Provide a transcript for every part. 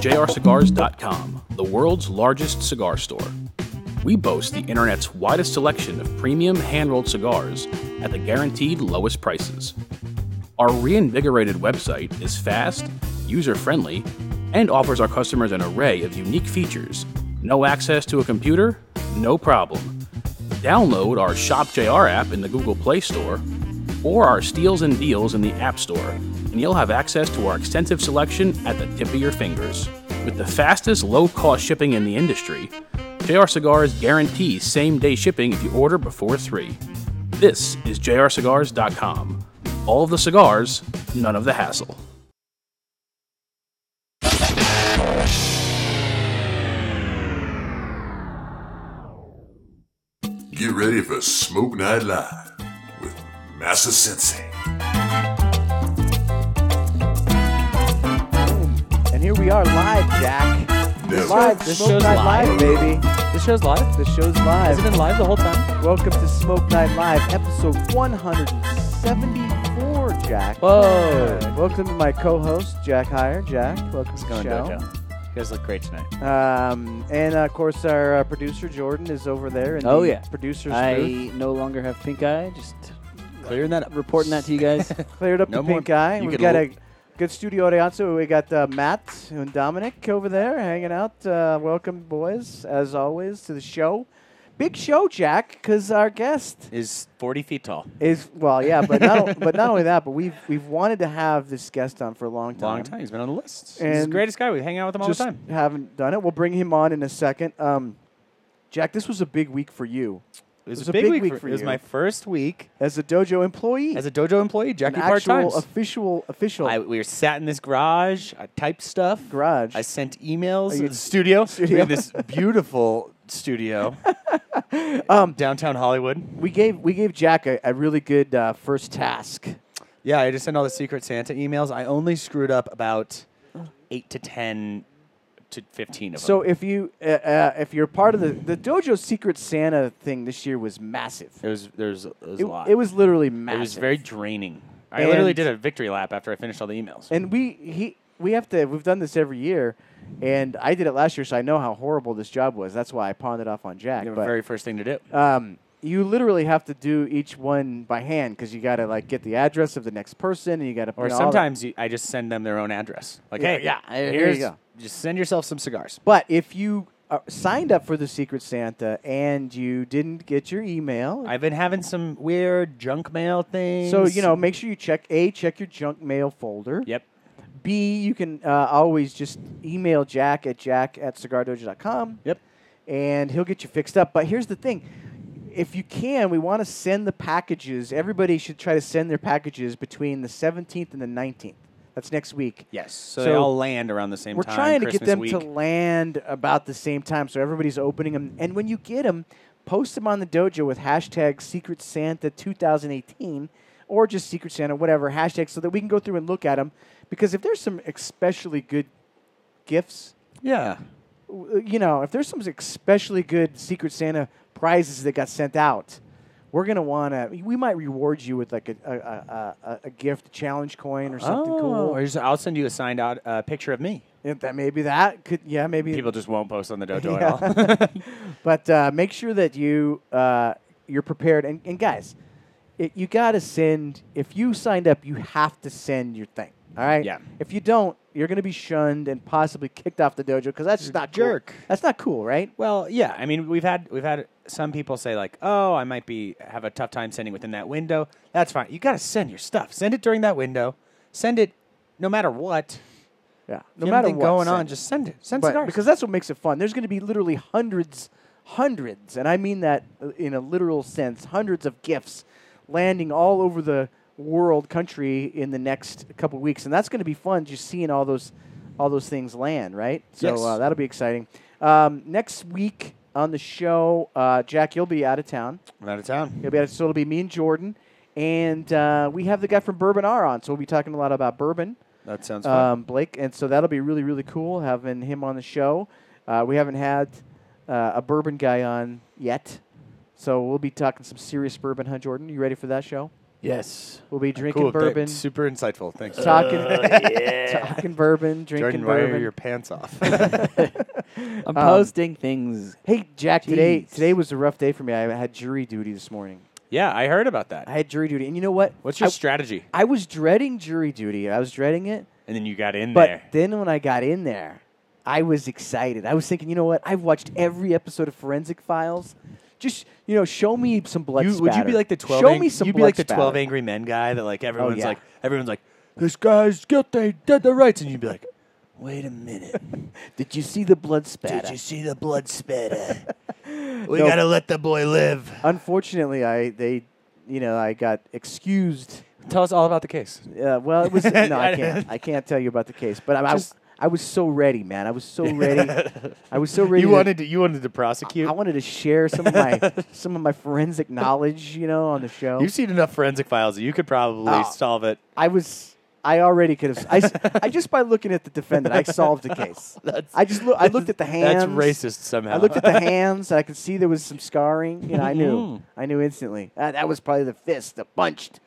Jrcigars.com, the world's largest cigar store. We boast the internet's widest selection of premium hand rolled cigars at the guaranteed lowest prices. Our reinvigorated website is fast, user friendly, and offers our customers an array of unique features. No access to a computer? No problem. Download our Shop JR app in the Google Play Store or our Steals and Deals in the App Store, and you'll have access to our extensive selection at the tip of your fingers. With the fastest low cost shipping in the industry, JR Cigars guarantees same day shipping if you order before 3. This is jrcigars.com. All of the cigars, none of the hassle. Get ready for Smoke Night Live with Massa Sensei. And here we are live, Jack. Never. Live, This Smoke show's Night live? live, baby. This show's live? The show's Has it live. been live the whole time? Welcome to Smoke Night Live, episode 174, Jack. Whoa. Welcome to my co-host, Jack Heyer. Jack, welcome to the Going show. dojo. You guys look great tonight. Um, and uh, of course, our uh, producer Jordan is over there in Oh, the yeah. producer's I booth. no longer have pink eye. Just Clearing that up. reporting that to you guys. Cleared up No the more- pink eye. you We've can got l- a good studio audience. So we got uh, Matt and Dominic over there hanging out. Uh, welcome, boys, as always, to the show. Big show, Jack, because our guest Is 40 feet tall. is well, yeah, but not but not only that, but we've we've wanted to have this guest on for a long time. Long time. He's been on the list. He's the And greatest guy. We hang out with him all the time. haven't done it. We'll bring him on in a second. Um, Jack, this was a big week for you It was, was a big, big week, week for, for It was my first week as a dojo employee, as a dojo employee. an Jackie part times. official official I, we were sat in this garage. I typed stuff. garage. I sent emails you- the studio. Studio? We have this beautiful studio um, downtown Hollywood. we gave we gave Jack a, a really good uh, first task. Yeah, I just sent all the Secret Santa emails. I only screwed up about eight to ten to fifteen of them. So if you uh, uh, if you're part of the the dojo Secret Santa thing this year was massive. it was there's it was It, a lot. it was literally massive. It was very draining. I literally did a victory lap after I finished all the emails. And we he we have to we've done this every year, and I did it last year, so I know how horrible this job was. That's why I pawned it off on Jack. the very first thing to do. um, you literally have to do each one by hand because you got to like get the address of the next person, and you got to. Or sometimes you, I just send them their own address. Like, Yeah, hey, yeah, there you go. just send yourself some cigars. But if you uh, signed up for the Secret Santa and you didn't get your email, I've been having some weird junk mail things. so you know, make sure you check a check your junk mail folder. Yep. B, you can uh, always just email Jack at jack at cigardojo.com. Yep. And he'll get you fixed up. But here's the thing. If you can, we want to send the packages. Everybody should try to send their packages between the 17th and the 19th. That's next week. Yes. So, So they all land around the same time. We're trying to get them week. to land about the same time, so everybody's opening them. And when you get them, post them on the dojo with hashtag Secret Santa 2018 or just Secret Santa, whatever hashtag, so that we can go through and look at them. Because if there's some especially good gifts, Yeah. you know, if there's some especially good Secret Santa prizes that got sent out, we're gonna want to. We might reward you with like a a, a, a, a gift challenge coin or something oh, cool. Or just, I'll send you a signed out uh, picture of me. If that maybe that could yeah maybe People just won't post on the dojo Yeah. at all. but uh, make sure that you uh, you're prepared. And, and guys, it, you got to send. If you signed up, you have to send your thing. All right. Yeah. If you don't, you're going to be shunned and possibly kicked off the dojo because that's just not cool. jerk. That's not cool, right? Well, yeah. I mean, we've had we've had some people say like, "Oh, I might be have a tough time sending within that window." That's fine. You got to send your stuff. Send it during that window. Send it no matter what. Yeah. No matter what's going send on, it. just send it. Send But- cigars. because that's what makes it fun. There's going to be literally hundreds, hundreds, and I mean that uh, in a literal sense, hundreds of gifts landing all over the world, country in the next couple of weeks, and that's going to be fun. Just seeing all those, all those things land, right? So Yes. uh, that'll be exciting. Um, next week on the show, uh, Jack, you'll be out of town. I'm out of town. You'll be out, so it'll be me and Jordan, and uh, we have the guy from Bourbon R on, so we'll be talking a lot about bourbon That sounds fun. um, Blake, and so that'll be really really cool having him on the show. Uh, we haven't had uh, a bourbon guy on yet, so we'll be talking some serious bourbon, huh, Jordan? You ready for that show? Yes, we'll be ah, drinking Cool. bourbon, Thanks. Super insightful. Thanks. Uh, talking, oh, talking bourbon, drinking Jordan, why bourbon. are your pants off? I'm um, posting things. Hey, Jack, today Jeez. today was a rough day for me. I had jury duty this morning. yeah, I heard about that. I had jury duty, and you know what? What's your I, strategy? I was dreading jury duty. I was dreading it, And then you got in but there. then when I got in there, I was excited. I was thinking, you know what? I've watched every episode of Forensic Files. Just you know, show me some blood. You, would you be like the twelve? Show ang- me some You'd be blood like the twelve angry men guy that like everyone's yeah. like everyone's like this guy's guilty, dead the rights, and you'd be like, wait a minute, Did you see the blood spatter? did you see the blood spatter? we No. gotta let the boy live. Unfortunately, I they, you know, I got excused. Tell us all about the case. Uh, well, it was no, I can't. I can't tell you about the case, but I, I, Just- I was so ready, man. I was so ready. I was so ready. You to- wanted to, you wanted to prosecute. I wanted to share some of my some of my forensic knowledge, you know, on the show. You've seen enough forensic files that you could probably Oh. solve it. I was. I already could have. I, s- I just by looking at the defendant, I solved the case. I just. I looked at the hands. That's racist somehow. I looked at the hands. and I could see there was some scarring. You know, I knew. Mhm. I knew instantly. Uh, that was probably the fist that punched.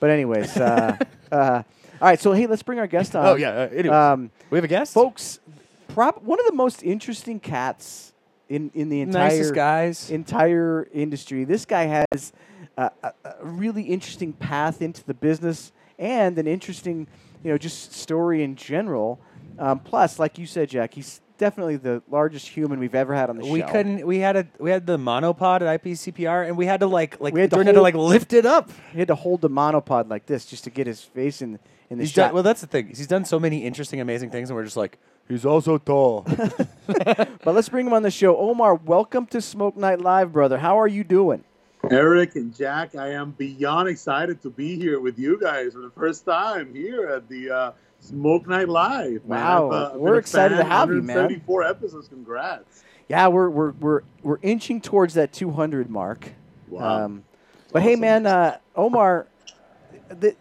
But anyways, uh, uh, all right. So hey, let's bring our guest on. Oh yeah. Uh, anyways, Um, we have a guest. folks, prop one of the most interesting cats in in the entire guys. entire industry. This guy has a, a, a really interesting path into the business and an interesting, you know, just story in general. Um, plus, like you said, Jack, he's definitely the largest human we've ever had on the we show. We couldn't. We had a we had the monopod at IPCPR, and we had to like like We had to Jordan had to like lift it up. He had to hold the monopod like this just to get his face in in the He's shot. done, well, that's the thing. He's done so many interesting, amazing things, and we're just like, he's also tall. but let's bring him on the show. Omar, welcome to Smoke Night Live, brother. How are you doing? Eric and Jack, I am beyond excited to be here with you guys for the first time here at the uh, Smoke Night Live. man. Wow, uh, we're excited to have you, man. 134 episodes. Congrats. Yeah, we're we're we're we're inching towards that 200 mark. Wow. Um, but hey, man, uh, Omar, the,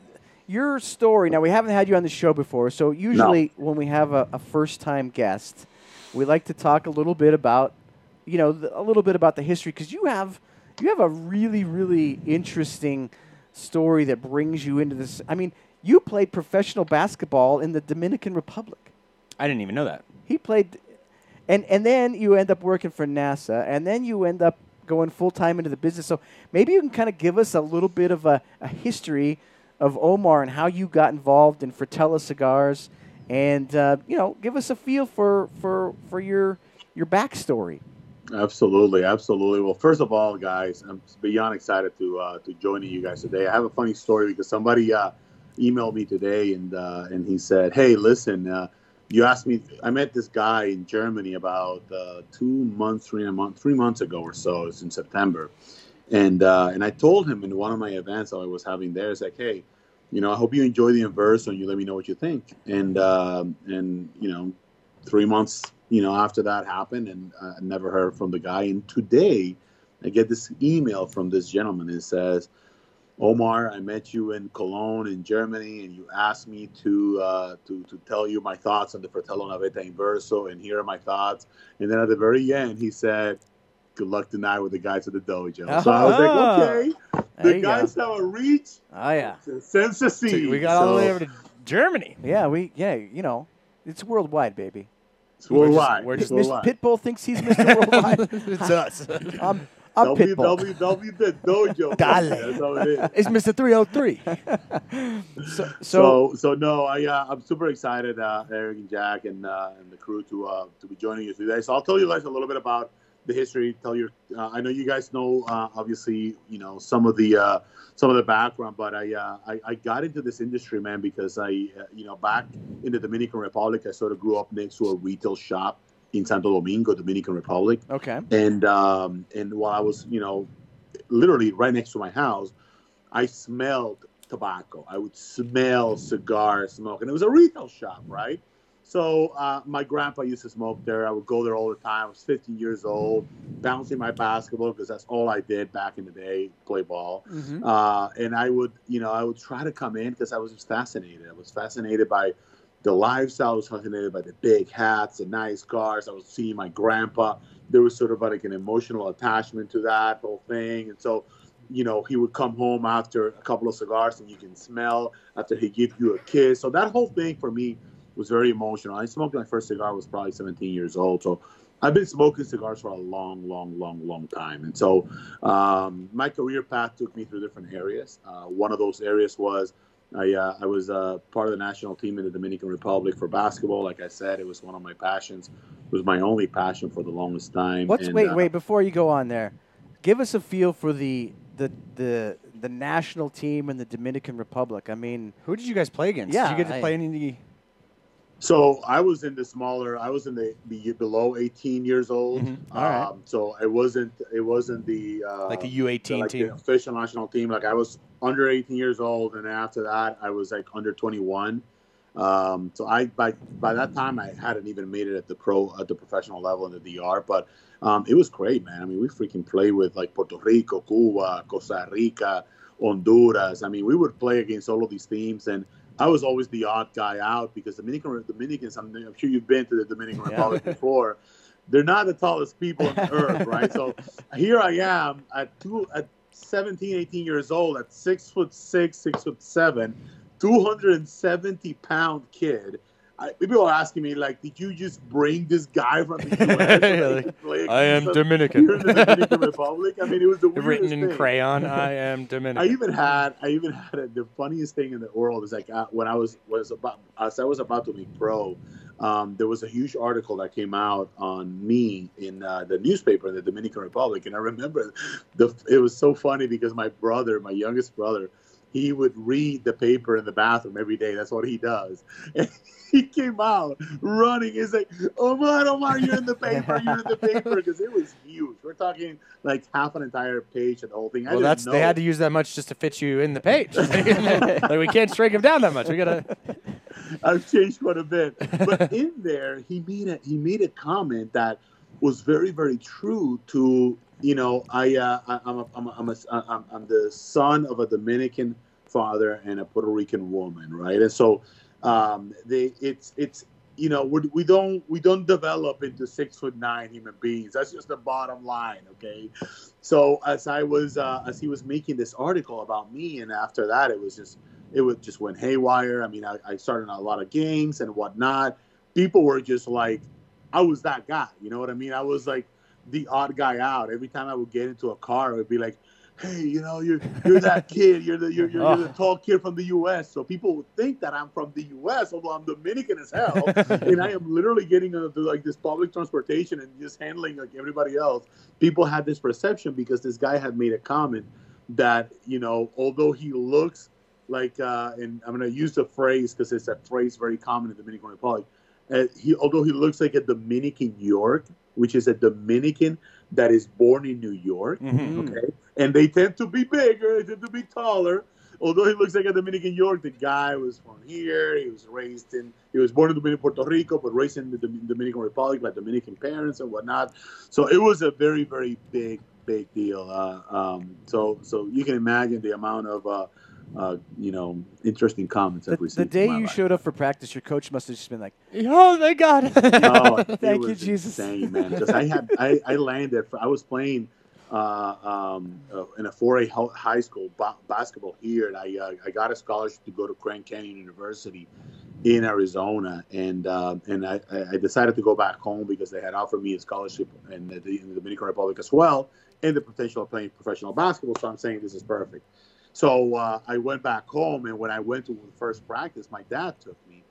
your story. Now we haven't had you on the show before, so usually when we have a, a first-time guest, we like to talk a little bit about, you know, the, a little bit about the history because you have you have a really really interesting story that brings you into this. I mean, you played professional basketball in the Dominican Republic. I didn't even know that. He played, and and then you end up working for NASA, and then you end up going full time into the business. So maybe you can kind of give us a little bit of a, a history of Omar and how you got involved in Fratello Cigars, and uh, you know, give us a feel for for for your your backstory. Absolutely, absolutely. Well, first of all, guys, I'm beyond excited to uh, to joining you guys today. I have a funny story because somebody uh, emailed me today and uh, and he said, "Hey, listen, uh, you asked me. I met this guy in Germany about uh, two months, three months, three months ago or so. It's in September, and uh, and I told him in one of my events that I was having there, it's like, hey, you know, I hope you enjoy the Inverso, and you let me know what you think. And um and you know, three months, you know, after that happened, and uh, I never heard from the guy. And today, I get this email from this gentleman. It says, "Omar, I met you in Cologne, in Germany, and you asked me to uh, to to tell you my thoughts on the Fratello Navetta Inverso, and here are my thoughts." And then at the very end, he said. Good luck tonight with the guys at the dojo. So I was like, okay, There the you go. guys have a reach, Oh yeah, sense of So we got all the way over to Germany. yeah. We yeah, you know, it's worldwide, baby. It's worldwide. we're just- Mis- worldwide. Pitbull thinks he's Mr. Worldwide. it's us. I'm, I'm Pitbull. W, W, the dojo. Dale. That's how it is. it's Mr. 303. So, so So, so no, I uh, I'm super excited, uh, Eric and Jack and uh, and the crew to uh, to be joining you today. So I'll tell you guys a little bit about the history. Tell you, uh, I know you guys know uh, obviously you know some of the uh, some of the background, but I, uh, I I got into this industry, man, because I uh, you know back in the Dominican Republic, I sort of grew up next to a retail shop in Santo Domingo, Dominican Republic okay. and um, and while I was, you know, literally right next to my house, I smelled tobacco. I would smell cigar smoke, and it was a retail shop, right? So uh, my grandpa used to smoke there. I would go there all the time. I was 15 years old, bouncing my basketball because that's all I did back in the day, play ball. Mm-hmm. Uh, and I would, you know, I would try to come in because I was just fascinated. I was fascinated by the lifestyle. Was fascinated by the big hats, the nice cars. I was seeing my grandpa. There was sort of like an emotional attachment to that whole thing. And so you know, he would come home after a couple of cigars and you can smell after he give you a kiss. So that whole thing for me was very emotional. I smoked my first cigar I was probably 17 years old. So I've been smoking cigars for a long, long, long, long time. And so um, my career path took me through different areas. Uh, one of those areas was I, uh, I was uh, part of the national team in the Dominican Republic for basketball. Like I said, it was one of my passions. It was my only passion for the longest time. What's And, wait uh, wait before you go on there? Give us a feel for the the the the national team in the Dominican Republic. I mean, Who did you guys play against? Yeah, did you get to I- play any? So I was in the smaller. I was in the, the below 18 years old. Mhm. Mm-hmm. All right. Um, so it wasn't. It wasn't the uh, Like the U18 like team? the official national team. Like I was under 18 years old, and after that, I was like under 21. Um, so I by by that time I hadn't even made it at the pro at the professional level in the DR. But um, it was great, man. I mean, we freaking play with like Puerto Rico, Cuba, Costa Rica, Honduras. I mean, we would play against all of these teams, and I was always the odd guy out because Dominican Dominicans. I'm, I'm sure you've been to the Dominican Yeah. Republic before. They're not the tallest people on earth, right? So here I am at two at 17, 18 years old, at six foot six, six foot seven, 270 pound kid. I, people are asking me like, did you just bring this guy from the U.S. he I am Dominican. Here in the Dominican Republic. I mean, it was the weirdest Written in thing. crayon, I am Dominican. I even had I even had a, the funniest thing in the world is like uh, when I was was about as I was about to make pro, um, there was a huge article that came out on me in uh, the newspaper in the Dominican Republic, and I remember the it was so funny because my brother, my youngest brother, he would read the paper in the bathroom every day. That's what he does. And he came out running. He's like, oh, Omar, Omar, oh, you're in the paper. You're in the paper because it was huge. We're talking like half an entire page of the whole thing. I well, didn't that's know. they had to use that much just to fit you in the page. like we can't shrink him down that much. We gotta. I've changed quite a bit. But in there, he made a he made a comment that was very very true to you know I uh, I- I'm a, I'm a, I'm, a, I'm I'm the son of a Dominican father and a Puerto Rican woman, right? And so um, they it's it's you know we, we don't we don't develop into six foot nine human beings. That's just the bottom line, okay? So as I was uh, as he was making this article about me, and after that, it was just it would just went haywire. I mean, I, I started a lot of games and whatnot. People were just like, I was that guy. You know what I mean? I was like the odd guy out. Every time I would get into a car, it would be like, Hey, you know, you're you're that kid. You're the you're, you're, you're the tall kid from the U.S. So people would think that I'm from the U.S. Although I'm Dominican as hell, and I am literally getting into like this public transportation and just handling like everybody else. People had this perception because this guy had made a comment that you know, although he looks like, uh, and I'm going to use the phrase because it's a phrase very common in the Dominican Republic. Uh, he, although he looks like a Dominican York, which is a Dominican that is born in New York, Mhm. okay, and they tend to be bigger, they tend to be taller. Although he looks like a Dominican York, the guy was from here. He was raised in, he was born in Dominican Puerto Rico, but raised in the Dominican Republic by Dominican parents and whatnot. So it was a very, very big, big deal. Uh, um, so, so you can imagine the amount of, uh, uh, you know, interesting comments the, I've the day you life. showed up for practice, your coach must have just been like, Oh, thank God. Oh, Thank you, Jesus. Insane, man. Because I had I, I landed. I was playing uh, um, uh, in a 4A high school ba- basketball here, and I uh, I got a scholarship to go to Grand Canyon University in Arizona, and uh, and I, I decided to go back home because they had offered me a scholarship in the, in the Dominican Republic as well, and the potential of playing professional basketball. So I'm saying this is perfect. So uh, I went back home, and when I went to the first practice, my dad took me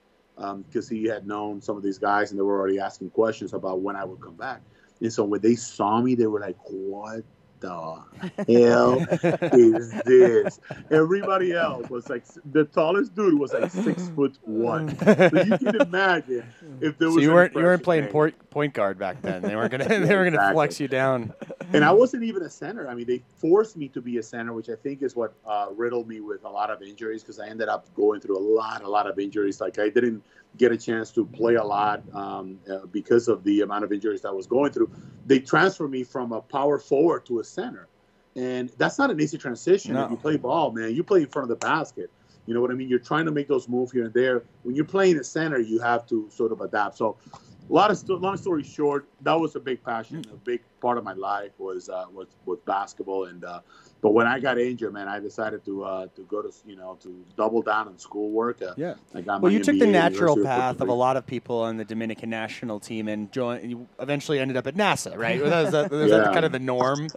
because he had known some of these guys, and they were already asking questions about when I would come back. And so when they saw me, they were like, "What the hell is this?" Everybody else was like, the tallest dude was like six foot one. So you can imagine if there was. So you weren't you weren't playing made. point point guard back then. They weren't gonna they were gonna Exactly. flex you down. and I wasn't even a center. I mean, they forced me to be a center, which I think is what uh, riddled me with a lot of injuries because I ended up going through a lot, a lot of injuries. Like I didn't get a chance to play a lot um, uh, because of the amount of injuries that I was going through. They transferred me from a power forward to a center, and that's not an easy transition. No. If you play ball, man, you play in front of the basket. You know what I mean? You're trying to make those moves here and there. When you're playing a center, you have to sort of adapt. So a lot of sto- long story short, that was a big passion. A big part of my life was uh, was was basketball, and uh, but when I got injured, man, I decided to uh, to go to you know to double down on schoolwork. Uh, Yeah. I got Well, my you took the natural path Puerto of a lot of people on the Dominican national team and joined. You eventually ended up at NASA, right? Was that, was that, was that kind of the norm?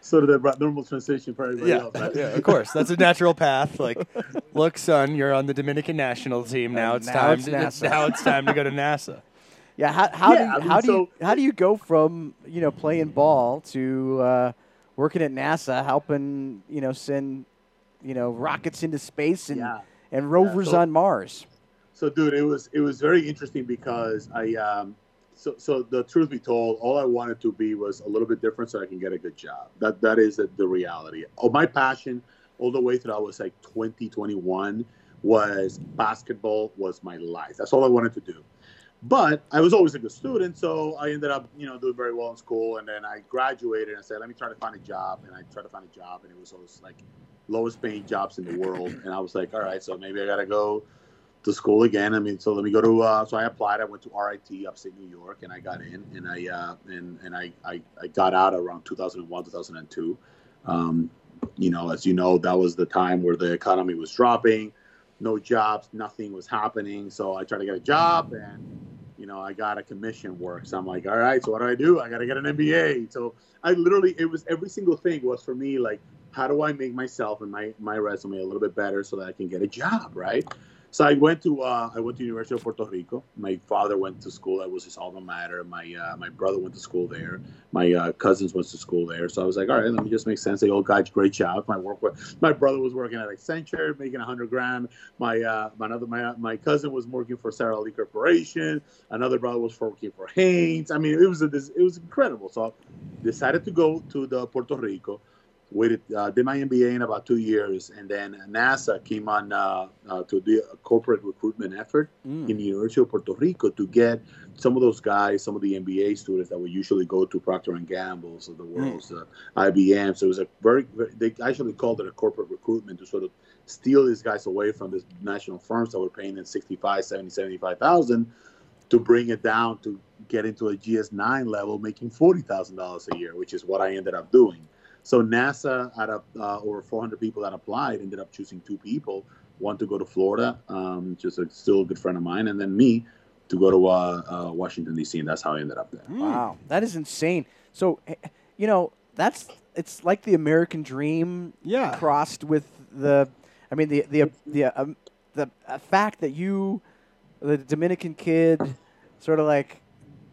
Sort of the normal transition for everybody Yeah, else. right? yeah, of course. That's a natural path. Like, look, son, you're on the Dominican national team now. And It's now time. it's to, NASA. now it's time to go to NASA. Yeah, how, how Yeah, do you, I mean, how do you how do you go from you know playing ball to uh, working at NASA, helping you know send you know rockets into space and Yeah. and rovers so- on Mars? So, dude, it was it was very interesting because I um, so so the truth be told, all I wanted to be was a little bit different so I can get a good job. That that is the, the reality. Oh, my passion all the way through I was like 20, 21 was basketball was my life. That's all I wanted to do. But I was always a good student, so I ended up, you know, doing very well in school. And then I graduated and I said, let me try to find a job. And I tried to find a job, and it was always like lowest paying jobs in the world. And I was like, all right, so maybe I got to go to school again. I mean, so let me go to. Uh, so I applied. I went to RIT upstate New York, and I got in, and I uh, and and I, I I got out around 2001, 2002. Um, you know, as you know, that was the time where the economy was dropping, no jobs, nothing was happening. So I tried to get a job, and you know, I got a commission work. So I'm like, all right, so what do I do? I got to get an MBA. So I literally, it was every single thing was for me like, how do I make myself and my my resume a little bit better so that I can get a job, right? So I went to uh, I went to University of Puerto Rico. My father went to school. That was his alma mater. My uh, my brother went to school there. My uh, cousins went to school there. So I was like, all right, let me just make sense. They all got great job. My work, with- my brother was working at Accenture, making a hundred grand. My uh, my another my my cousin was working for Sara Lee Corporation. Another brother was working for Hanes. I mean, it was a, it was incredible. So I decided to go to the Puerto Rico waited uh, did my MBA in about two years, and then NASA came on uh, uh, to do a corporate recruitment effort Mm. in the University of Puerto Rico to get some of those guys, some of the MBA students that would usually go to Procter and Gamble's of the world's uh, IBM. So it was a very, very they actually called it a corporate recruitment to sort of steal these guys away from these national firms that were paying them 65, 70, 75,000 to bring it down to get into a GS9 level, making $40,000 a year, which is what I ended up doing. So NASA, out of uh, over 400 people that applied, ended up choosing two people. One to go to Florida, um, just a still a good friend of mine, and then me to go to uh, uh, Washington D.C. And that's how I ended up there. Wow, that is insane. So, eh, you know, that's it's like the American dream Yeah. crossed with the I mean the the the um, the uh, fact that you the Dominican kid sort of like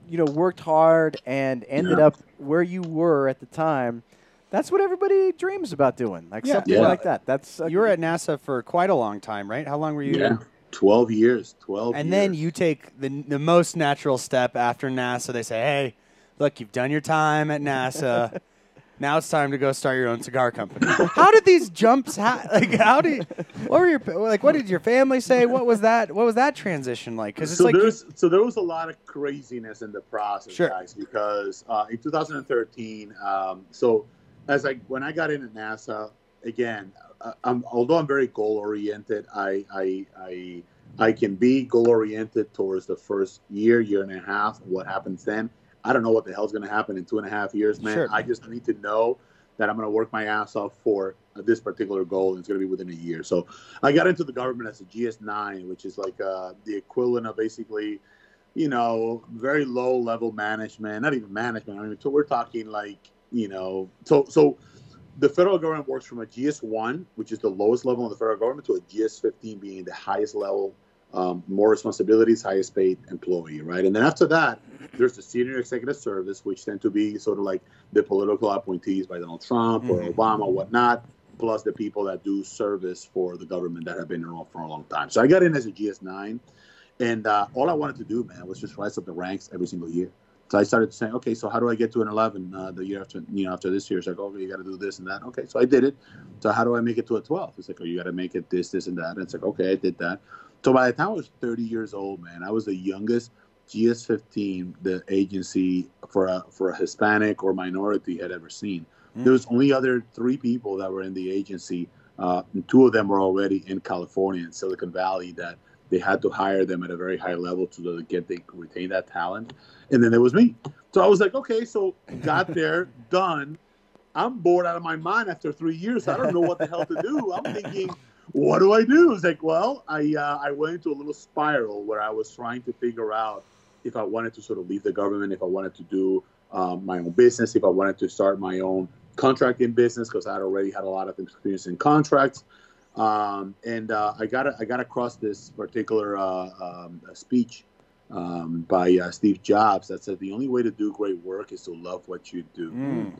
you know worked hard and ended Yeah. up where you were at the time. That's what everybody dreams about doing, like Yeah. something Yeah. like that. That's uh, You were at NASA for quite a long time, right? How long were you? Yeah, 12 years. 12 And years. then you take the the most natural step after NASA. They say, "Hey, look, you've done your time at NASA. now it's time to go start your own cigar company." how did these jumps? Ha- like, how do? You, what were your like? What did your family say? What was that? What was that transition like? Because it's so like you- so there was a lot of craziness in the process, Sure. guys, because uh, in 2013, um, so as I when I got in at NASA, again, uh, I'm, although I'm very goal oriented, I I I I can be goal oriented towards the first year, year and a half. What happens then? I don't know what the hell's going to happen in two and a half years, man. Sure. I just need to know that I'm going to work my ass off for this particular goal, and it's going to be within a year. So I got into the government as a GS9, which is like uh, the equivalent of basically, you know, very low level management, not even management. I mean, we're talking like, you know, so so the federal government works from a GS1, which is the lowest level in the federal government, to a GS15 being the highest level, um, more responsibilities, highest paid employee, right? And then after that, there's the senior executive service, which tend to be sort of like the political appointees by Donald Trump or Mhm. Obama, whatnot, plus the people that do service for the government that have been around for a long time. So I got in as a GS9, and uh, all I wanted to do, man, was just rise up the ranks every single year. So I started saying, okay, so how do I get to an 11 uh, the year after, you know, after this year? It's like, oh, you got to do this and that. Okay, so I did it. So how do I make it to a 12? It's like, oh, you got to make it this, this, and that. And it's like, okay, I did that. So by the time I was 30 years old, man, I was the youngest GS15 the agency for a for a Hispanic or minority had ever seen. Mm. There was only other three people that were in the agency. Uh, and two of them were already in California in Silicon Valley that they had to hire them at a very high level to get they retain that talent. And then there was me. So I was like, okay, so got there, done. I'm bored out of my mind after three years. I don't know what the hell to do. I'm thinking, what do I do? It's like, well, I uh, I went into a little spiral where I was trying to figure out if I wanted to sort of leave the government, if I wanted to do um, my own business, if I wanted to start my own contracting business because I'd already had a lot of experience in contracts. Um, and uh, I got I got across this particular uh, um, speech um, by uh, Steve Jobs that said the only way to do great work is to love what you do. Mm.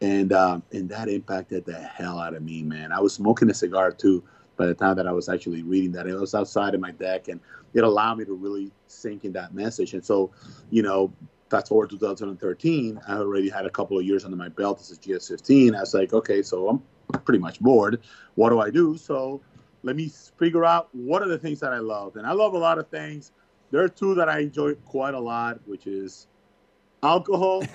And um, and that impacted the hell out of me, man. I was smoking a cigar too by the time that I was actually reading that. It was outside of my deck, and it allowed me to really sink in that message. And so, you know, fast forward 2013, I already had a couple of years under my belt. This is GS15. I was like, okay, so I'm pretty much bored. What do I do? So let me figure out what are the things that I love. And I love a lot of things. There are two that I enjoy quite a lot, which is alcohol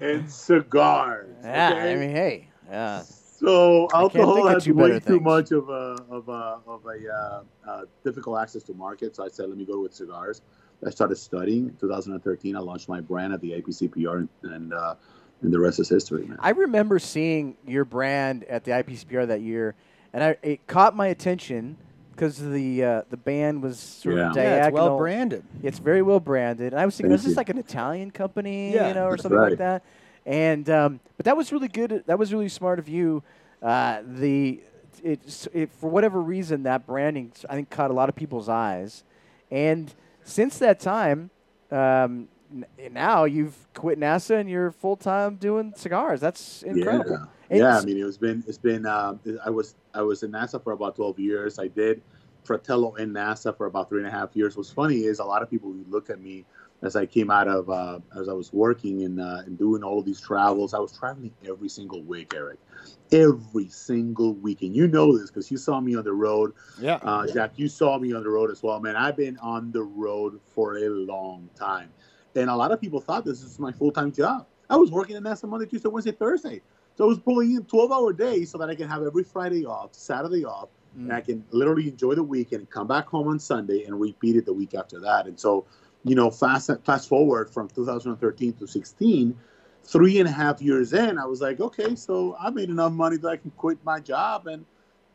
and cigars. Yeah, okay? I mean, hey, yeah. So alcohol has way too things. much of a of a of a uh, uh, difficult access to market. So I said, let me go with cigars. I started studying. In 2013, I launched my brand at the IPCPR, and and, uh, and the rest is history, man. I remember seeing your brand at the IPCPR that year, and I, it caught my attention because the uh, the band was sort Yeah. of Yeah, it's well branded. It's very well branded. And I was thinking, Thank is this you. like an Italian company, Yeah, you know, or that's something like that? And um, but that was really good. That was really smart of you. Uh, the it, it for whatever reason that branding I think caught a lot of people's eyes, and since that time, um, n- now you've quit NASA and you're full time doing cigars. That's incredible. Yeah, And yeah. I s- mean, it's been it's been. Uh, I was I was in NASA for about 12 years. I did Fratello in NASA for about three and a half years. What's funny is a lot of people would look at me as I came out of uh, as I was working and uh, and doing all of these travels. I was traveling every single week, Eric, every single week. And you know this because you saw me on the road Yeah. uh, Jack, you saw me on the road as well, man. I've been on the road for a long time, and a lot of people thought this is my full time job. I was working in NASA Monday, Tuesday, Wednesday, Thursday, so I was pulling in twelve hour days so that I can have every Friday off, Saturday off, and I mm. can literally enjoy the weekend and come back home on Sunday and repeat it the week after that. And so, you know, fast fast forward from 2013 to 16, three and a half years in, I was like, okay, so I made enough money that I can quit my job and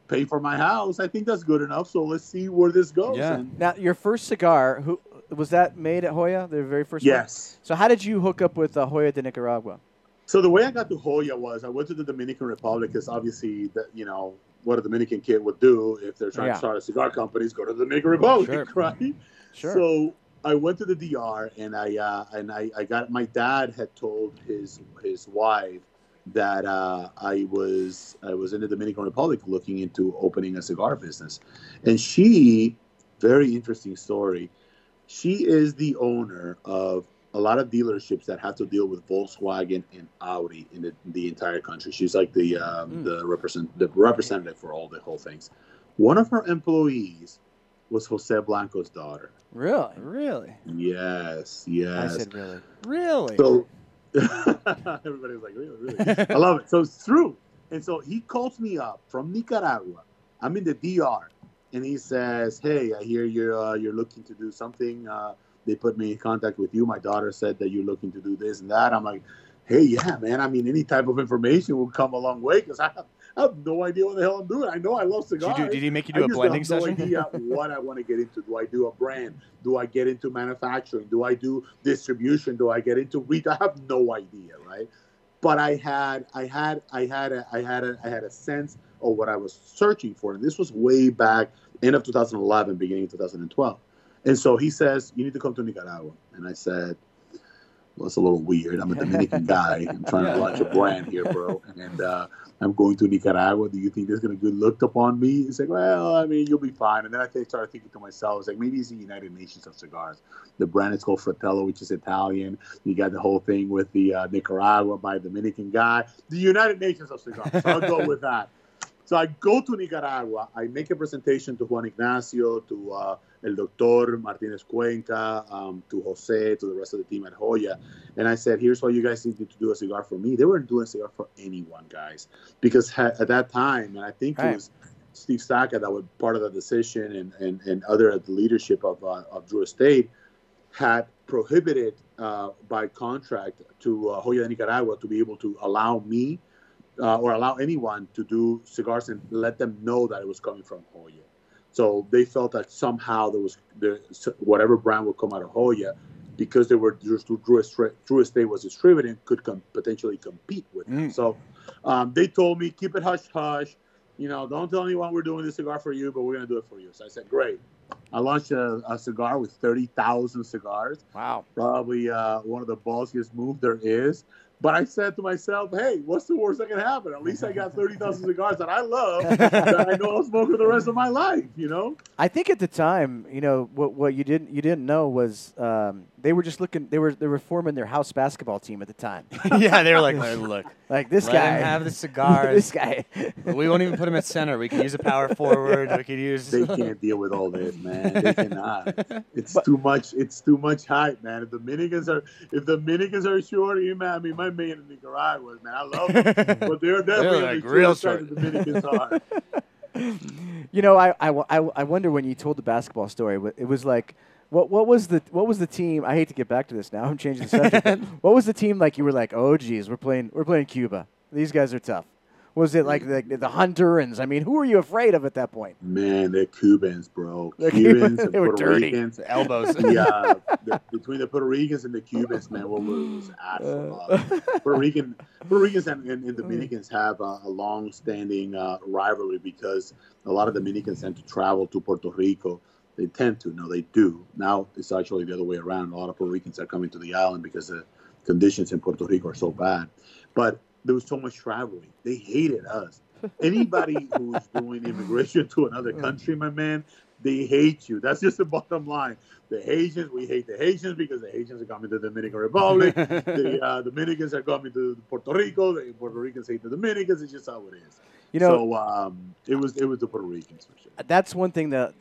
pay for my house. I think that's good enough. So let's see where this goes. Yeah. And Now your first cigar, who was that made at Joya? The very first one. yes. So how did you hook up with uh, Joya de Nicaragua? So the way I got to Joya was I went to the Dominican Republic because obviously that you know what a Dominican kid would do if they're trying Yeah. to start a cigar company is go to the Dominican Republic, Sure. right? Sure. So I went to the DR and I uh, and I, I got my dad had told his his wife that uh, I was I was in the Dominican Republic looking into opening a cigar business, and she very interesting story. She is the owner of a lot of dealerships that have to deal with Volkswagen and Audi in the, the entire country. She's like the um, Mm. the represent the representative for all the whole things. One of her employees was Jose Blanco's daughter. Really? Really? Yes, yes. I said really. Really? So everybody was like, really, really. I love it. So it's true. And so he calls me up from Nicaragua. I'm in the DR, and he says, "Hey, I hear you're uh, you're looking to do something. Uh, they put me in contact with you. My daughter said that you're looking to do this and that." I'm like, "Hey, yeah, man. I mean, any type of information will come a long way because I have, I have no idea what the hell I'm doing. I know I love did, you cigars. do, did he make you do a just blending have no session? idea what I want to get into. Do I do a brand? Do I get into manufacturing? Do I do distribution? Do I get into retail? I have no idea, right? But I had, I had, I had, a, I had, a, I had a sense of what I was searching for, and this was way back end of 2011, beginning of 2012. And so he says, "You need to come to Nicaragua," and I said. Well, it's a little weird. I'm a Dominican guy. I'm trying to launch a brand here, bro. And uh, I'm going to Nicaragua. Do you think there's going to be good looked upon me? He's like, well, I mean, you'll be fine. And then I started thinking to myself, it's like, maybe it's the United Nations of cigars. The brand is called Fratello, which is Italian. You got the whole thing with the uh, Nicaragua by a Dominican guy. The United Nations of cigars. So I'll go with that. So I go to Nicaragua. I make a presentation to Juan Ignacio, to uh, El Doctor Martinez Cuenca, um, to Jose, to the rest of the team at Joya. And I said, here's why you guys need to do a cigar for me. They weren't doing a cigar for anyone, guys. Because ha- at that time, and I think Right. it was Steve Saka, that was part of the decision, and and, and other at the leadership of uh, of Drew Estate, had prohibited uh, by contract to uh, Joya de Nicaragua to be able to allow me uh, or allow anyone to do cigars and let them know that it was coming from Joya. So they felt that somehow there was the, whatever brand would come out of Joya, because they were Drew, Drew, Estate was distributing, could com- potentially compete with them. Mm. So um, they told me keep it hush hush. You know, don't tell anyone we're doing this cigar for you, but we're gonna do it for you. So I said, great. I launched a, a cigar with thirty thousand cigars. Wow. Probably uh, one of the ballsiest moves there is. But I said to myself, hey, what's the worst that can happen? At least I got 30,000 cigars that I love that I know I'll smoke for the rest of my life, you know? I think at the time, you know, what what you didn't you didn't know was um, they were just looking. They were they were forming their house basketball team at the time. yeah, they were like, "Look, look, like this let guy. him have the cigars. this guy. we won't even put him at center. We can use a power forward. We could use. They can't deal with all this, man. They cannot. It's too much. It's too much hype, man. If the Dominicans are, if the Dominicans are short, you man, I mean, my man in Nicaragua, man, I love them, but they're definitely like the real short the Dominicans are. You know, I, I, I, I wonder when you told the basketball story. wh- It was like, what what was the what was the team? I hate to get back to this now. I'm changing the subject. what was the team like? You were like, oh geez, we're playing we're playing Cuba. These guys are tough. Was it like the the Hondurans? I mean, who were you afraid of at that point? Man, they're Cubans, bro. They're Cubans Cubans. and They were Puerto dirty. Ricans. elbows. the, uh, the, between the Puerto Ricans and the Cubans, man, what was at for love. Puerto Rican, Puerto Ricans and, and, and Dominicans have a, a long-standing uh, rivalry because a lot of Dominicans tend to travel to Puerto Rico. They tend to, no, they do. Now it's actually the other way around. A lot of Puerto Ricans are coming to the island because the conditions in Puerto Rico are so bad. But there was so much traveling. They hated us. Anybody who's doing immigration to another country, my man, they hate you. That's just the bottom line. The Haitians, we hate the Haitians because the Haitians are coming to the Dominican Republic. the uh, Dominicans are coming to Puerto Rico. The Puerto Ricans hate the Dominicans. It's just how it is. You know, so um, it was it was the Puerto Ricans for sure. that's one thing that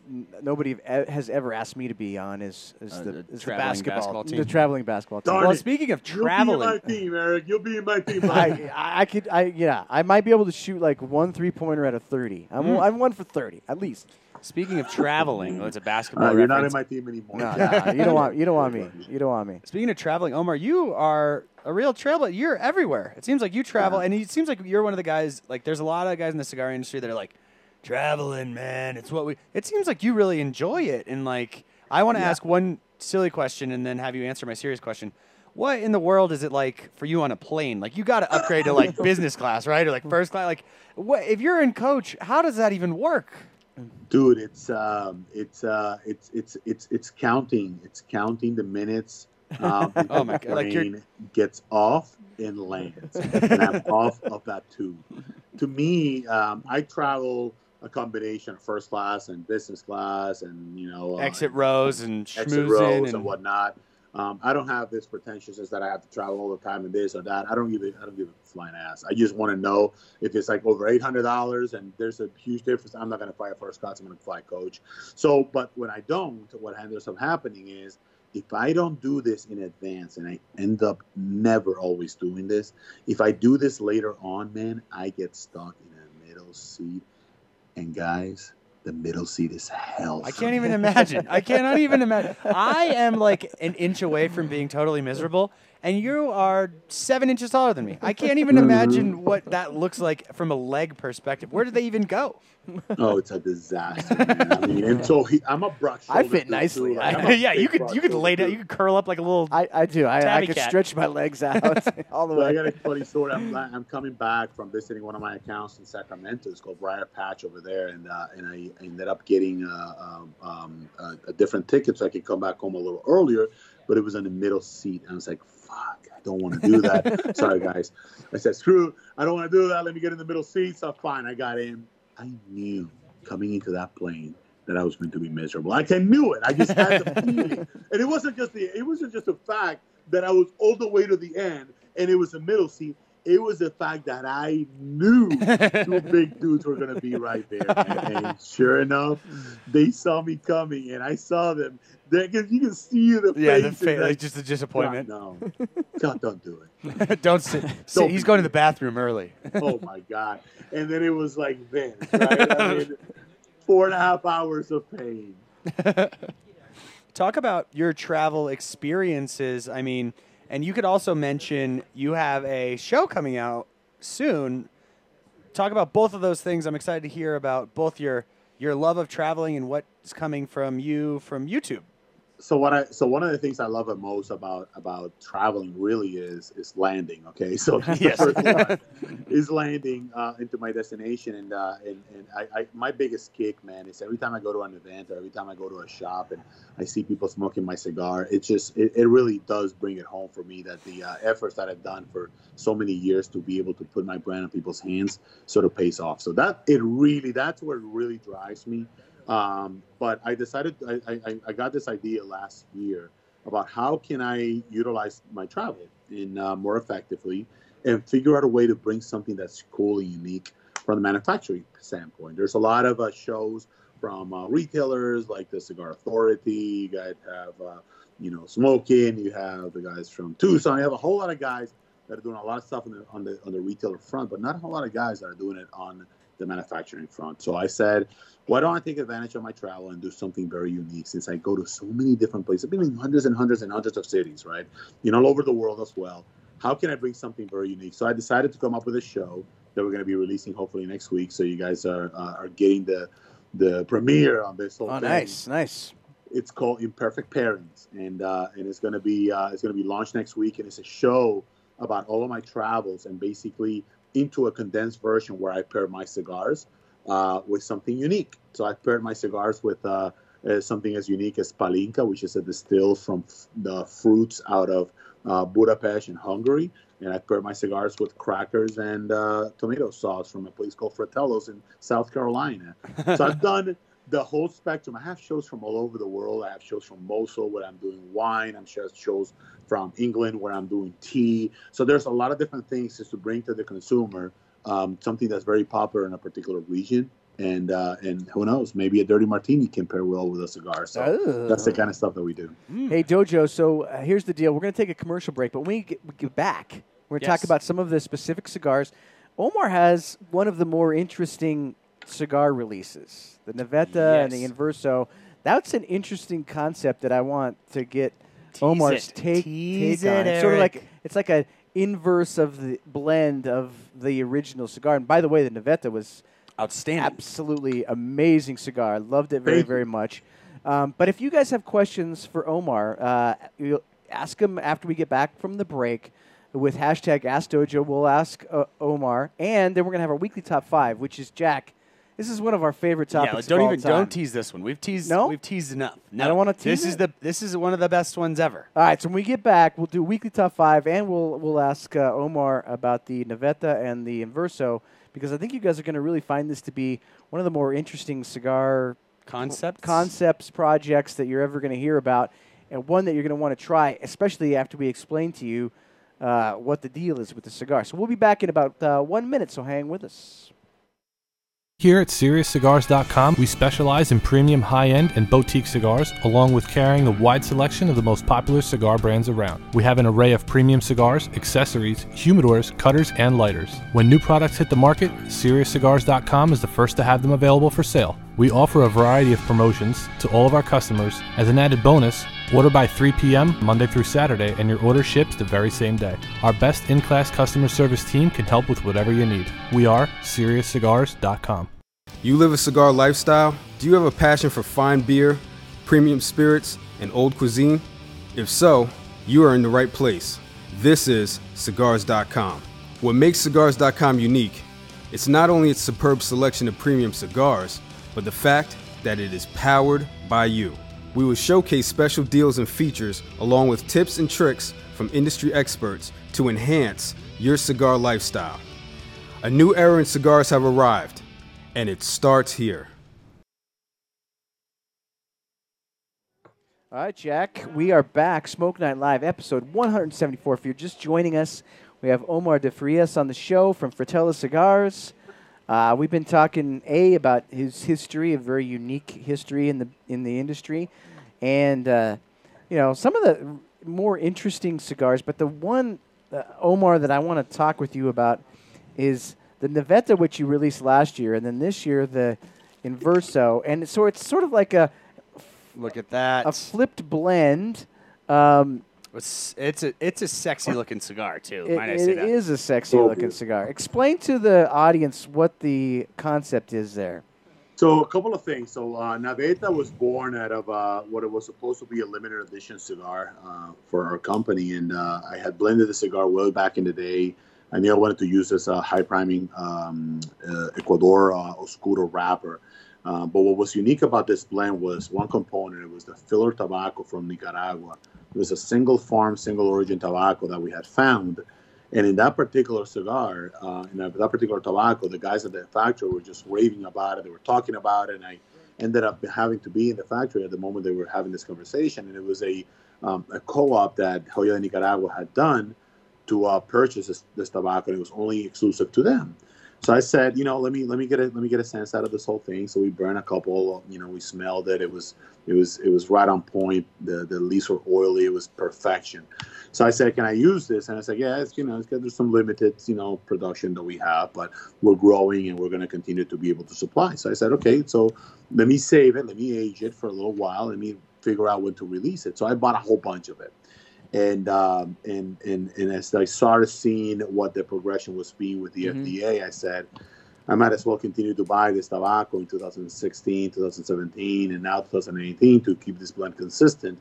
nobody has ever asked me to be on is is Uh, the, the is the traveling basketball, team, the traveling basketball team. Darn well, it. speaking of traveling. You'll be in my team, Eric. You'll be in my team. I, I I could I yeah I might be able to shoot like one three pointer out of thirty. I'm Mm. I'm one for thirty at least. Speaking of traveling, well, it's a basketball. Uh, you're not in my team anymore. No, no, you don't want you don't want me. You don't want me. Speaking of traveling, Omar, you are a real traveler. You're everywhere. It seems like you travel, and it seems like you're one of the guys. Like, there's a lot of guys in the cigar industry that are like, traveling, man. It's what we. It seems like you really enjoy it, and like, I want to ask one silly question, and then have you answer my serious question. What in the world is it like for you on a plane? Like, you got to upgrade to like business class, right, or like first class? Like, what if you're in coach? How does that even work? Dude it's um it's uh it's it's it's it's counting. It's counting the minutes um Oh my God, like you're- gets off and lands and i'm off of that too. To me um i travel a combination of first class and business class and you know uh, Exit rows and exit rows and, and whatnot um, I don't have this pretentiousness that I have to travel all the time and this or that. I don't give it. I don't give a flying ass. I just want to know if it's like over eight hundred dollars and there's a huge difference. I'm not going to fly first class. I'm going to fly coach. So, but when I don't, what ends up happening is if I don't do this in advance and I end up never always doing this, if I do this later on, man, I get stuck in a middle seat. And guys, the middle seat is hell. I can't even imagine. I cannot even imagine. I am like an inch away from being totally miserable, and you are seven inches taller than me. I can't even imagine what that looks like from a leg perspective. Where do they even go? Oh, it's a disaster. Man. I mean, and so he, I'm a broad I fit dude, nicely. too. Like, I'm yeah, you could you could lay down, you could curl up like a little. I, I do. I, I could cat. stretch my legs out all the So I got a funny story. I'm, I'm coming back from visiting one of my accounts in Sacramento. It's called Briar Patch over there, and uh, and I ended up getting uh, um, um, a, a different ticket so I could come back home a little earlier. But it was in the middle seat, and I was like, "Fuck, I don't want to do that." Sorry, guys. I said, "Screw, I don't want to do that. Let me get in the middle seat." So fine, I got in. I knew coming into that plane that I was going to be miserable. Like I knew it. I just had the feeling, and it wasn't just the. It wasn't just the fact that I was all the way to the end, and it was a middle seat. It was the fact that I knew two big dudes were gonna be right there. And sure enough, they saw me coming, and I saw them. Because you can see the Yeah, the faces, fa- like, just a disappointment. God, no, God, don't do it. Don't sit. sit- he's going to the bathroom early. oh my god! And then it was like this, right? I mean, four and a half hours of pain. Talk about your travel experiences. I mean, and you could also mention you have a show coming out soon. Talk about both of those things. I'm excited to hear about both your your love of traveling and what's coming from you from YouTube. So what I so one of the things I love the most about about traveling really is is landing. Okay, so Yes. is landing uh, into my destination, and uh, and and I, I my biggest kick, man, is every time I go to an event or every time I go to a shop and I see people smoking my cigar, it just it, it really does bring it home for me that the uh, efforts that I've done for so many years to be able to put my brand in people's hands sort of pays off. So that it really that's what really drives me. Um, but I decided I, I, I got this idea last year about how can I utilize my travel in uh, more effectively and figure out a way to bring something that's cool and unique from the manufacturing standpoint. There's a lot of uh, shows from uh, retailers like the Cigar Authority. You guys have uh, you know Smoking. You have the guys from Tucson. You have a whole lot of guys that are doing a lot of stuff on the on the on the retailer front, but not a whole lot of guys that are doing it on the manufacturing front. So I said, why don't I take advantage of my travel and do something very unique since I go to so many different places? I've been in hundreds and hundreds and hundreds of cities, right? You know, all over the world as well. How can I bring something very unique? So I decided to come up with a show that we're going to be releasing hopefully next week. So you guys are uh, are getting the the premiere on this whole Oh, thing nice, nice. it's called Imperfect Pairings, and uh, and it's gonna be uh, it's gonna be launched next week, and it's a show about all of my travels and basically into a condensed version where I pair my cigars uh, with something unique. So I paired my cigars with uh, uh, something as unique as Palinka, which is a distill from f- the fruits out of uh, Budapest in Hungary, and I paired my cigars with crackers and uh, tomato sauce from a place called Fratello's in South Carolina. So I've done the whole spectrum. I have shows from all over the world. I have shows from Mosul where I'm doing wine. I'm sure shows from England where I'm doing tea. So there's a lot of different things just to bring to the consumer um, something that's very popular in a particular region. And uh, and who knows, maybe a dirty martini can pair well with a cigar. So Oh. that's the kind of stuff that we do. Hey, Dojo, so uh, here's the deal. We're going to take a commercial break, but when we get, we get back, we're going to Yes. talk about some of the specific cigars. Omar has one of the more interesting cigar releases the Navetta and the Inverso. That's an interesting concept that I want to get Omar's it. take, Tease take on. it, It's sort of like it's like a inverse of the blend of the original cigar. And by the way, the Navetta was Outstanding. absolutely amazing cigar. I loved it very, very much. Um, but if you guys have questions for Omar, uh, you'll ask him after we get back from the break with hashtag Ask Dojo. We'll ask uh, Omar, and then we're gonna have our weekly top five, which is Jack. This is one of our favorite topics. Yeah, topics. don't even time. don't tease this one. We've teased No? we've teased enough. No. don't wanna tease This is the this is one of the best ones ever. All right, so when we get back, we'll do weekly top five, and we'll we'll ask uh, Omar about the Navetta and the Inverso because I think you guys are going to really find this to be one of the more interesting cigar concepts concepts projects that you're ever going to hear about, and one that you're going to want to try, especially after we explain to you uh, what the deal is with the cigar. So we'll be back in about uh, one minute. So hang with us. Here at SeriousCigars.com, we specialize in premium high end and boutique cigars, along with carrying a wide selection of the most popular cigar brands around. We have an array of premium cigars, accessories, humidors, cutters, and lighters. When new products hit the market, SeriousCigars.com is the first to have them available for sale. We offer a variety of promotions to all of our customers. As an added bonus, order by 3 p.m. Monday through Saturday, and your order ships the very same day. Our best in class customer service team can help with whatever you need. We are SeriousCigars.com. You live a cigar lifestyle? Do you have a passion for fine beer, premium spirits, and old cuisine? If so, you are in the right place. This is Cigars.com. What makes Cigars.com unique? It's not only its superb selection of premium cigars, but the fact that it is powered by you. We will showcase special deals and features along with tips and tricks from industry experts to enhance your cigar lifestyle. A new era in cigars have arrived, and it starts here. All right, Jack, we are back. Smoke Night Live, episode 174. If you're just joining us, We have Omar De Frias on the show from Fratello Cigars. Uh, we've been talking a about his history, a very unique history in the in the industry, and uh, you know some of the more interesting cigars. But the one, uh, Omar, that I want to talk with you about is the Navetta, which you released last year, and then this year the Inverso, and so it's sort of like a Look at that. a flipped blend. Um, It's, it's a it's a sexy looking cigar too. it, might I say that? is a sexy looking cigar. Explain to the audience what the concept is there. So a couple of things. So uh, Navetta was born out of uh, what it was supposed to be a limited edition cigar uh, for our company, and uh, I had blended the cigar way back in the day. I knew I wanted to use this uh, high priming um, uh, Ecuador Oscuro wrapper. But what was unique about this blend was one component. It was the filler tobacco from Nicaragua. It was a single farm, single origin tobacco that we had found. And in that particular cigar, uh, in that particular tobacco, the guys at the factory were just raving about it. They were talking about it, and I ended up having to be in the factory at the moment they were having this conversation. And it was a um, a co-op that Joya de Nicaragua had done to uh, purchase this, this tobacco, and it was only exclusive to them. So I said, you know, let me let me get a let me get a sense out of this whole thing. So we burned a couple. You know, we smelled it. It was it was it was right on point. The the leaves were oily. It was perfection. So I said, can I use this? And I said, yeah, it's, you know, it's, there's some limited, you know, production that we have, but we're growing and we're going to continue to be able to supply. So I said, okay, so let me save it. Let me age it for a little while. Let me figure out when to release it. So I bought a whole bunch of it. And, um, and and and as I started seeing what the progression was being with the Mhm. FDA, I said, I might as well continue to buy this tobacco in 2016, 2017, and now 2018 to keep this blend consistent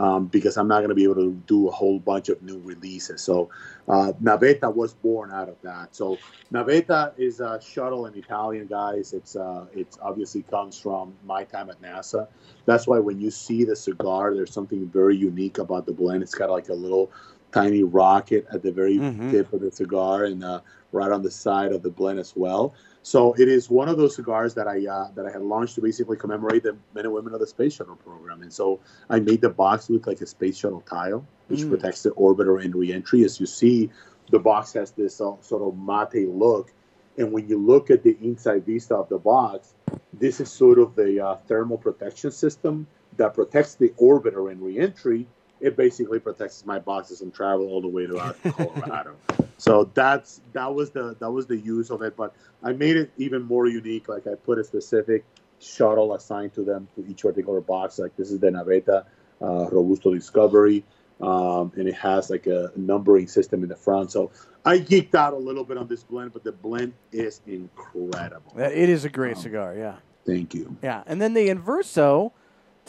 um, because I'm not going to be able to do a whole bunch of new releases. So uh, Navetta was born out of that. So Navetta is a shuttle in Italian, guys. It's uh, it's obviously comes from my time at NASA. That's why when you see the cigar, there's something very unique about the blend. It's got like a little tiny rocket at the very Mhm. tip of the cigar and uh, right on the side of the blend as well. So it is one of those cigars that I uh, that I had launched to basically commemorate the men and women of the space shuttle program. And so I made the box look like a space shuttle tile, which Mm. protects the orbiter and reentry. As you see, the box has this uh, sort of mate look. And when you look at the inside vista of the box, this is sort of the uh, thermal protection system that protects the orbiter and reentry. It basically protects my boxes and travel all the way to out Colorado. so that's that was the that was the use of it. But I made it even more unique. Like I put a specific shuttle assigned to them to each particular box. Like this is the Navetta uh, Robusto Discovery, um, and it has like a numbering system in the front. So I geeked out a little bit on this blend, but the blend is incredible. Uh, It is a great Um, cigar, yeah. Thank you. Yeah, and then the Inverso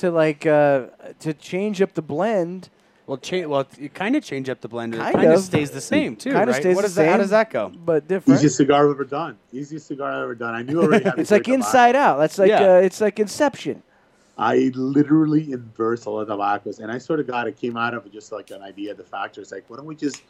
to like uh, to change up the blend. Well, cha- well, you kind of change up the blend. Kind It kind of. of stays the same too, Kinda right? stays what the is that? How does that go? but different. Easiest cigar I've ever done. Easiest cigar I've ever done. I knew I already had. it's like. Inside Out. That's like Yeah. uh, it's like Inception. I literally inverse all the tobaccos, and I sort of got it came out of just like an idea at the factory. It's like, why don't we just,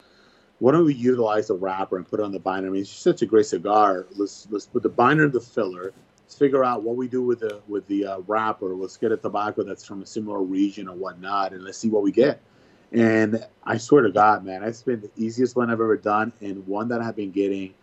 why don't we utilize the wrapper and put it on the binder? I mean, it's such a great cigar. Let's let's put the binder in the filler. Let's figure out what we do with the with the uh, wrapper. Let's get a tobacco that's from a similar region or whatnot, and let's see what we get. And I swear to God, man, it's been the easiest one I've ever done, and one that I've been getting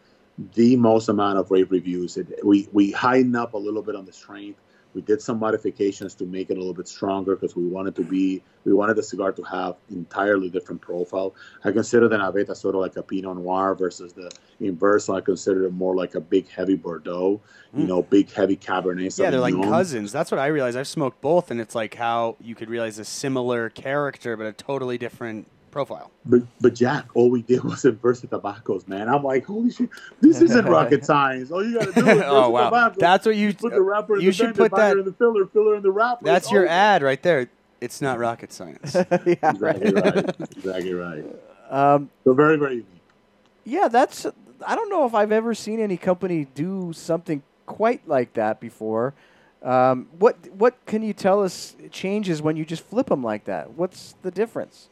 the most amount of rave reviews. It, we we heightened up a little bit on the strength. We did some modifications to make it a little bit stronger because we wanted to be we wanted the cigar to have entirely different profile. I consider the Navetta sort of like a Pinot Noir versus the Inverso. I consider it more like a big heavy Bordeaux, you Mm. know, big heavy Cabernet. Yeah, they're like cousins. That's what I realized. I've smoked both, and it's like how you could realize a similar character but a totally different profile. But, but Jack, all we did was inverse the tobaccos, man. I'm like, holy shit, this isn't rocket science. All you gotta do is oh wow, tobacco. that's what you. put the wrapper in you the should bend, put that. in the filler, filler in the wrapper. That's It's your over. ad right there. It's not rocket science. yeah, Exactly right. Exactly right. Um, So very, very unique. yeah, that's. I don't know if I've ever seen any company do something quite like that before. Um, what what can you tell us changes when you just flip them like that? What's the difference?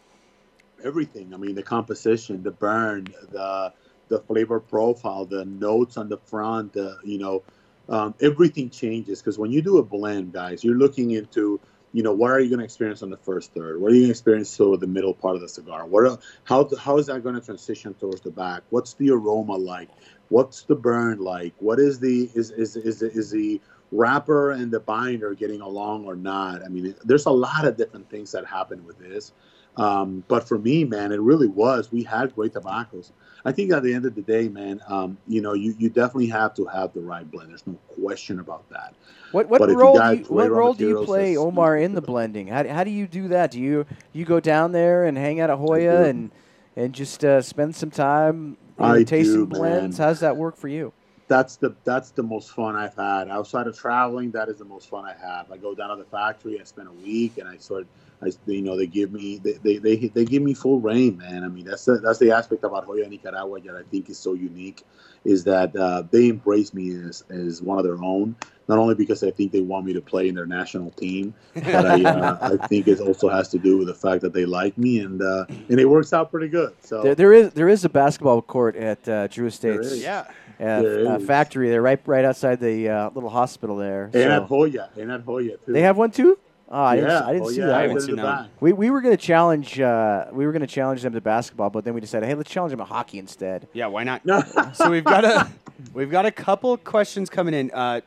Everything. I mean, the composition, the burn, the the flavor profile, the notes on the front, the you know, um, everything changes because when you do a blend, guys, you're looking into you know, what are you going to experience on the first third? What are you going to experience sort the middle part of the cigar? What are, how how is that going to transition towards the back? What's the aroma like? What's the burn like? What is the is is is is the wrapper and the binder getting along or not? I mean, there's a lot of different things that happen with this. Um, but for me, man, it really was. We had great tobaccos. I think at the end of the day, man, um, you know, you, you definitely have to have the right blend. There's no question about that. What what But role do you, what role do you play, Omar, in the blending? How, how do you do that? Do you you go down there and hang out at Joya and and just uh, spend some time you know, tasting do, blends? man. How does that work for you? that's the that's the most fun I've had outside of traveling. That is the most fun I have. I go down to the factory. I spend a week, and I sort, I you know they give me they they, they, they give me full reign, man. I mean that's the, that's the aspect about Joya Nicaragua that I think is so unique, is that uh, they embrace me as as one of their own. Not only because I think they want me to play in their national team, but I, uh, I think it also has to do with the fact that they like me, and uh, and it works out pretty good. So There, there is there is a basketball court at uh, Drew Estates. is. Yeah. uh, There uh, factory there, right right outside the uh, little hospital there. and So- at Joya, and at Joya too. they have one too. Oh, I didn't, yeah, I didn't oh, see yeah, that. I I haven't seen that. We, we were going to challenge uh, we were going to challenge them to basketball, but then we decided, hey, let's challenge them to hockey instead. Yeah, why not? No. so we've got a we've got a couple questions coming in. Uh,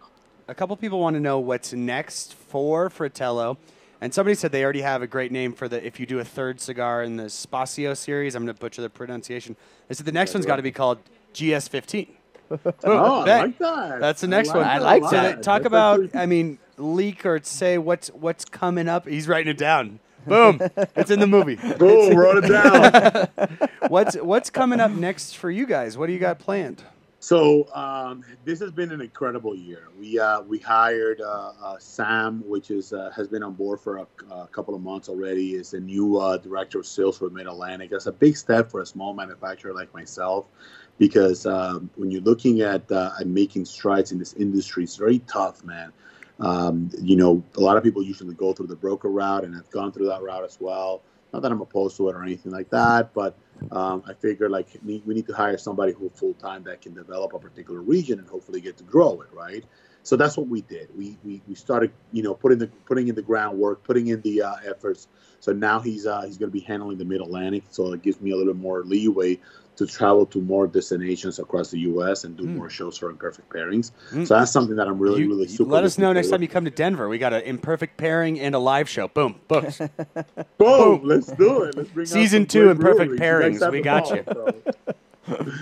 a couple people want to know what's next for Fratello, and somebody said they already have a great name for the if you do a third cigar in the Spacio series. I'm going to butcher the pronunciation. They said the next one's got to be called GS15. Oh, I like that. That's the next like one. that I a like lot. So that. that- talk That's about, I mean, leak or say what's what's coming up. He's writing it down. Boom! it's in the movie. Boom, wrote it down. What's what's coming up next for you guys? What do you got planned? so um, this has been an incredible year. We uh, we hired uh, uh, Sam, which is uh, has been on board for a, a couple of months already. Is the new uh, director of sales for Mid Atlantic. That's a big step for a small manufacturer like myself, because um, when you're looking at uh, at making strides in this industry, it's very tough, man. Um, you know, a lot of people usually go through the broker route, and I've gone through that route as well. Not that I'm opposed to it or anything like that, but um, I figure like we need to hire somebody who full time that can develop a particular region and hopefully get to grow it, right? So that's what we did. We we, we started, you know, putting the putting in the groundwork, putting in the uh, efforts. So now he's uh, he's going to be handling the Mid Atlantic, so it gives me a little more leeway to travel to more destinations across the U.S. and do more shows for imperfect pairings. So that's something that I'm really You- really you super. let us know next forward time you come to Denver. We got an imperfect pairing and a live show. Boom, books. Boom! Let's do it. Let's bring Season two Imperfect breweries. Pairings. We got all, you. So.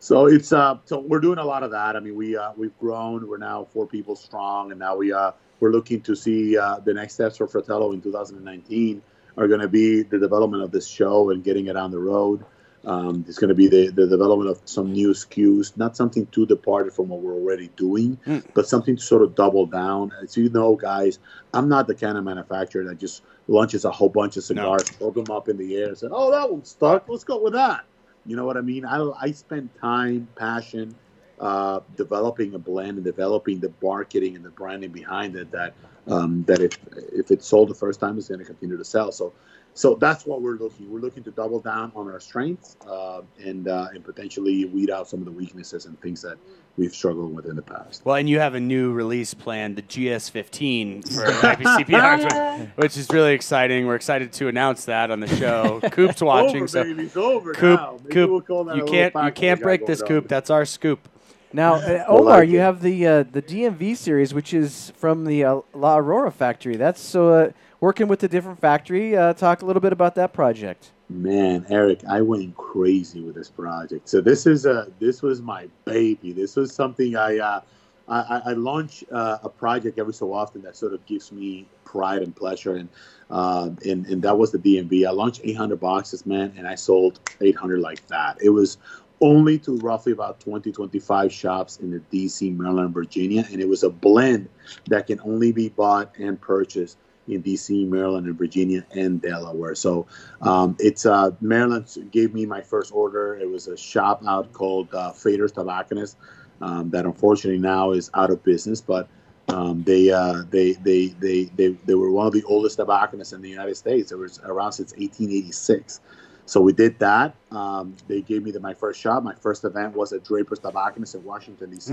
So it's uh so we're doing a lot of that. I mean we uh we've grown. We're now four people strong, and now we uh we're looking to see uh, the next steps for Fratello in 2019 are going to be the development of this show and getting it on the road. Um, it's going to be the, the development of some new SKUs, not something too departed from what we're already doing, but something to sort of double down. As you know, guys, I'm not the kind of manufacturer that just launches a whole bunch of cigars, throw them up in the air, and said, "Oh, that one's stuck. Let's go with that." You know what I mean? I I spend time, passion, uh, developing a blend and developing the marketing and the branding behind it. That um, that if if it's sold the first time, it's going to continue to sell. So. So that's what we're looking. We're looking to double down on our strengths uh, and uh, and potentially weed out some of the weaknesses and things that we've struggled with in the past. Well, and you have a new release plan, the GS15 for IPCPR, which is really exciting. We're excited to announce that on the show. Coop's watching, over, so baby. It's over Coop, now. Maybe Coop, we'll call that you can't you can't break this, going Coop. That's our scoop. Now, uh, Omar, like you it. have the uh, the DMV series, which is from the uh, La Aurora factory. That's so uh, working with a different factory. Uh, talk a little bit about that project. Man, Eric, I went crazy with this project. So this is a this was my baby. This was something I uh, I, I- launch uh, a project every so often that sort of gives me pride and pleasure, and um, and and that was the DMV. I launched 800 boxes, man, and I sold 800 like that. It was only to roughly about 20 25 shops in the DC, Maryland, Virginia, and it was a blend that can only be bought and purchased in DC, Maryland, and Virginia and Delaware. So um, it's uh, Maryland gave me my first order. It was a shop out called uh, Fader's Tobacconist um, that unfortunately now is out of business, but um, they, uh, they, they, they, they, they were one of the oldest tobacconists in the United States. It was around since 1886. So we did that. Um, they gave me the, my first shop. My first event was at Draper's Tobacconist in Washington, D.C.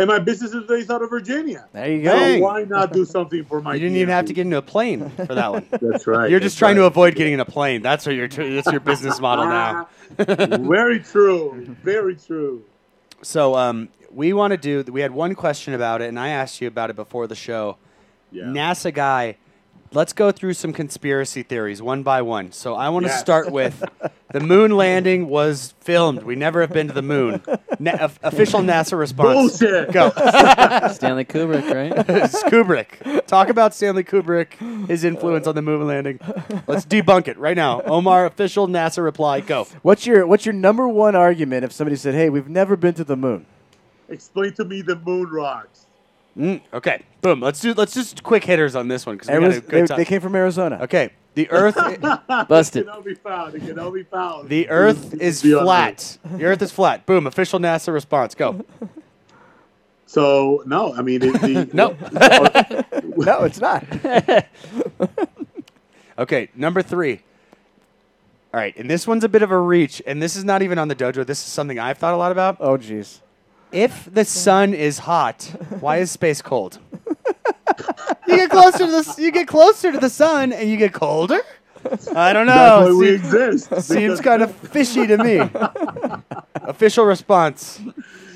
and my business is based out of Virginia. There you go. Why not do something for my? You didn't even have to get into a plane for that one. That's right. You're just trying to avoid getting in a plane. That's what you're. That's your business model now. Very true. Very true. So um, we want to do. We had one question about it, and I asked you about it before the show. Yeah. NASA guy, let's go through some conspiracy theories one by one. So I want to Yes. start with the moon landing was filmed. We never have been to the moon. Na- of- official NASA response. Bullshit. Go. Stanley Kubrick, right? It's Kubrick. Talk about Stanley Kubrick, his influence on the moon landing. Let's debunk it right now. Omar, official NASA reply. Go. What's your What's your number one argument if somebody said, "Hey, we've never been to the moon"? Explain to me the moon rocks. Mm, okay. Boom. Let's do. Let's just quick hitters on this one because we got a good they, time. they came from Arizona. Okay. The Earth. Busted. It cannot be found. It cannot be found. The Earth is flat. The Earth is flat. Boom. Official NASA response. Go. So no, I mean the, the No. no, it's not. Okay. Number three. All right, and this one's a bit of a reach, and this is not even on the dojo. This is something I've thought a lot about. oh, jeez. If the sun is hot, why is space cold? you get closer to the you get closer to the sun, and you get colder. I don't That's know. why we Seems, exist. seems kind of fishy to me. Official response.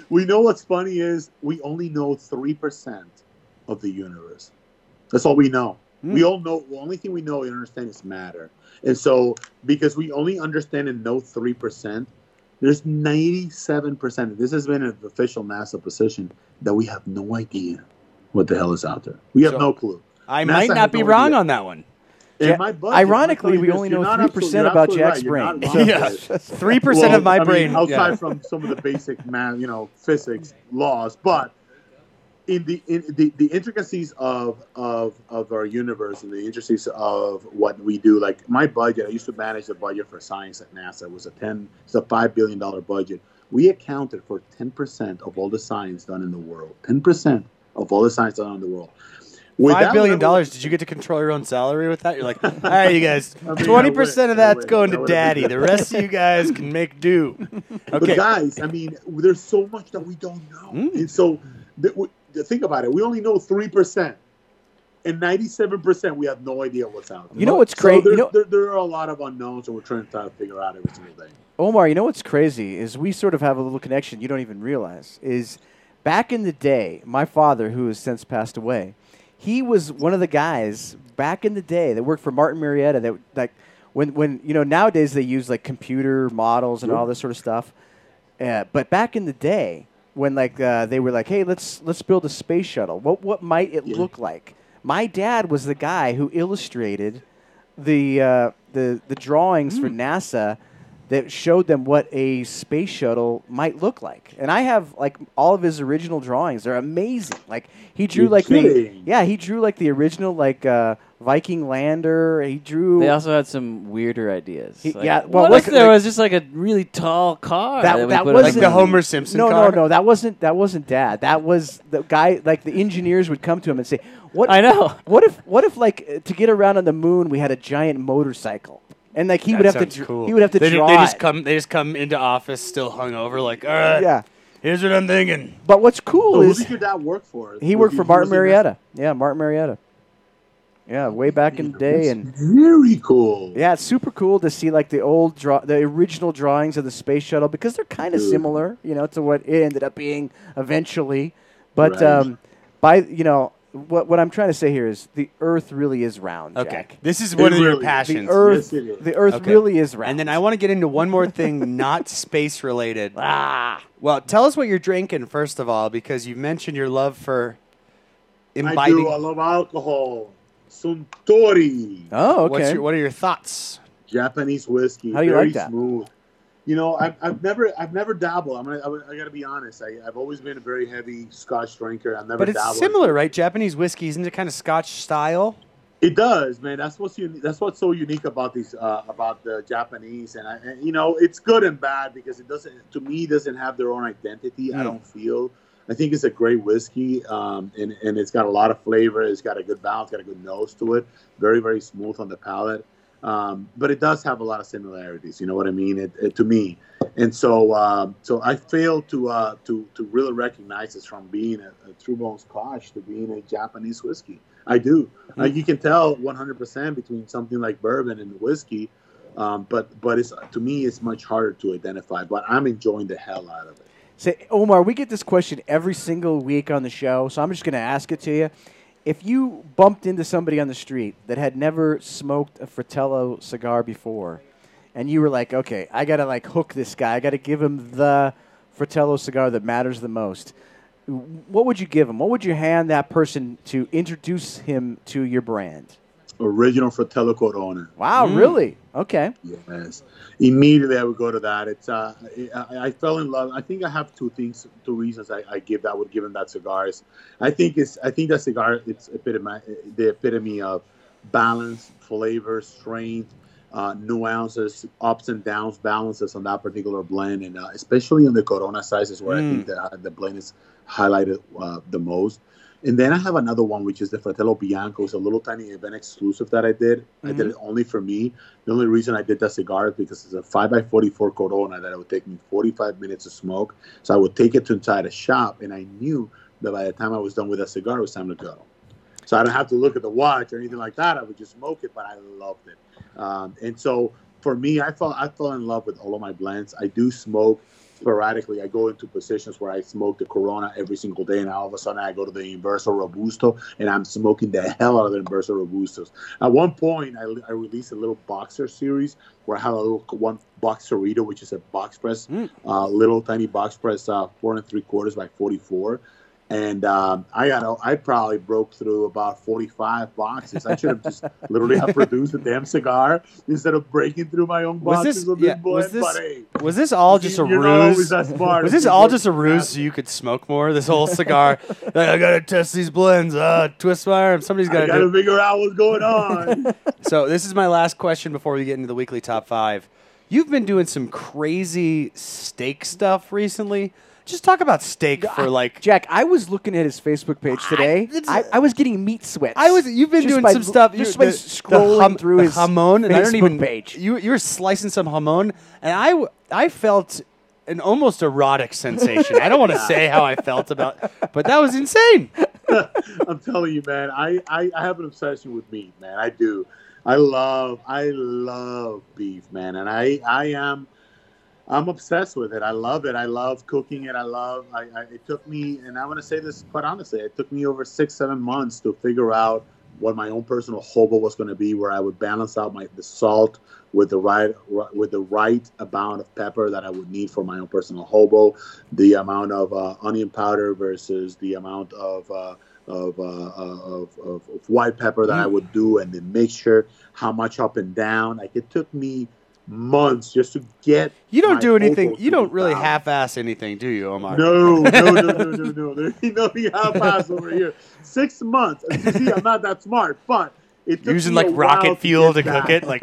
We know what's funny is we only know three percent of the universe. That's all we know. Hmm. We all know. The only thing we know and understand is matter. And so, because we only understand and know three percent, there's ninety-seven percent. This has been an official NASA position that we have no idea what the hell is out there. We have So- no clue. I NASA might not be no wrong idea. on that one. In Ja- my budget, ironically, we only know 3% absolutely- about Jack's right. Brain. Yeah, three percent Well, of my I mean, brain. outside yeah. from some of the basic math, you know, physics laws, but in the in the, the intricacies of, of of our universe and the intricacies of what we do, like my budget, I used to manage the budget for science at NASA. It was a ten, it's a five billion dollar budget. We accounted for ten percent of all the science done in the world. Ten percent of all the science done in the world. With Five billion dollars. Did you get to control your own salary with that? You're like, all right, you guys, twenty percent of that's going to daddy. The rest of you guys can make do. But guys, I mean, there's so much that we don't know, Mm. and so think about it. We only know three percent, and ninety-seven percent we have no idea what's out there. You know what's crazy? there, You know, there, there are a lot of unknowns, and we're trying to to figure out every single day. Omar, you know what's crazy is we sort of have a little connection you don't even realize. Is back in the day, my father, who has since passed away, he was one of the guys back in the day that worked for Martin Marietta. That like when when you know nowadays they use like computer models and all this sort of stuff. Uh, but back in the day, when like uh, they were like, "Hey, let's let's build a space shuttle," what what might it Yeah. look like? My dad was the guy who illustrated the uh, the the drawings for NASA that showed them what a space shuttle might look like. And I have like all of his original drawings. They're amazing. Like he drew You're like the yeah he drew like the original like uh, Viking lander. He drew They also had some weirder ideas. He- Like, yeah, well, what like- if there like- was just like a really tall car That- that, that wasn't- Like the Homer Simpson no car? no no that wasn't that wasn't dad. That was the guy like the engineers would come to him and say what I know. what if what if like to get around on the moon we had a giant motorcycle and like he That would have to sounds dr- cool. he would have to they, ju- draw they just it. come. They just come into office still hungover. Like, all right, yeah. here's what I'm thinking. But what's cool So who is did your dad work for? he Was worked for he Martin Marietta. Yeah, Martin Marietta. Yeah, way back in the day, That's and very cool. yeah, it's super cool to see like the old draw, the original drawings of the space shuttle because they're kind of Dude. similar, you know, to what it ended up being eventually. But Right. um, by you know, what what I'm trying to say here is the Earth really is round. Okay, Jack. this is It one of your really is. The passions. Earth, Yes, the Earth Okay. really is round. And then I want to get into one more thing, not space related. ah, Well, tell us what you're drinking first of all, because you mentioned your love for I imbibing. do. I love alcohol. Suntory. oh, What's okay. your, what are your thoughts? Japanese whiskey. How do you very like that? Smooth. You know, I've, I've never I've never dabbled. I'm gonna, I, I gotta be honest. I, I've always been a very heavy Scotch drinker. I've never. But it's dabbled. similar, right? Japanese whiskey isn't it kind of Scotch style? It does, man. That's what's uni- that's what's so unique about these uh, about the Japanese, and, I, and you know, it's good and bad because it doesn't to me doesn't have their own identity. I Mm. don't feel. I think it's a great whiskey, um, and and it's got a lot of flavor. It's got a good balance, got a good nose to it. Very very smooth on the palate. um, but it does have a lot of similarities. You know what I mean? It, it, to me, and so um, so I fail to uh, to to really recognize this from being a, a True Bone Scotch to being a Japanese whiskey. I do. Uh, you can tell 100% between something like bourbon and whiskey, um, but but it's to me it's much harder to identify. But I'm enjoying the hell out of it. Say, Omar, we get this question every single week on the show, so I'm just going to ask it to you. If you bumped into somebody on the street that had never smoked a Fratello cigar before, and you were like, okay, I got to like hook this guy, I got to give him the Fratello cigar that matters the most, what would you give him? What would you hand that person to introduce him to your brand? Original Fratello Corona. Wow, really? Okay. Yes. Immediately, I would go to that. It's uh, I, I fell in love. I think I have two things, two reasons I, I give that would give him that cigar. Is I think it's I think that cigar it's epitome the epitome of balance, flavor, strength, uh, nuances, ups and downs, balances on that particular blend, and uh, especially on the Corona sizes where I think that uh, the blend is highlighted uh, the most. And then I have another one, which is the Fratello Bianco. It's a little tiny event exclusive that I did. I did it only for me. The only reason I did that cigar is because it's a 5x44 Corona that it would take me 45 minutes to smoke. So I would take it to inside a shop, and I knew that by the time I was done with that cigar, it was time to go. So I don't have to look at the watch or anything like that. I would just smoke it, but I loved it. Um, and so for me, I fell I fell in love with all of my blends. I do smoke sporadically. I go into positions where I smoke the Corona every single day, and all of a sudden I go to the Inverso Robusto, and I'm smoking the hell out of the Inverso Robustos. At one point, I, I released a little boxer series where I have a little one boxerito, which is a box press, uh, little tiny box press, uh, four and three quarters by 44. And um, I got, I probably broke through about 45 boxes. I should have just literally have produced a damn cigar instead of breaking through my own Was boxes this of yeah, was this But hey, was this all just a you're not ruse? Was this all just a ruse so you could smoke more? This whole cigar. like, I gotta test these blends. Uh, twist my arm. Somebody's I gotta got do. to figure out what's going on. So this is my last question before we get into the weekly top five. You've been doing some crazy steak stuff recently. Just talk about steak for like. Jack, I was looking at his Facebook page today. it's- I, I was getting meat sweats. I was. You've been Just doing by some l- stuff. Just you- by the- scrolling the hum- through the his jamon, and I don't Facebook even. page. You you were slicing some jamon, and I w- I felt an almost erotic sensation. I don't want to say how I felt about, but that was insane. I'm telling you, man. I, I, I have an obsession with meat, man. I do. I love I love beef, man, and I I am I'm obsessed with it. I love it. I love cooking it. I love. I, I it took me, and I want to say this quite honestly. It took me over six seven months to figure out what my own personal hobo was going to be, where I would balance out my the salt with the right with the right amount of pepper that I would need for my own personal hobo, the amount of uh, onion powder versus the amount of uh, of, uh, of, of of white pepper that I would do, and the mixture, how much up and down. Like it took me months just to get. You don't do anything. You don't really balanced. half-ass anything, do you, Omar? No, no, no, no, no, no. There ain't nothing half-ass over here. Six months. You see, I'm not that smart, but Using like rocket fuel to get cook it, like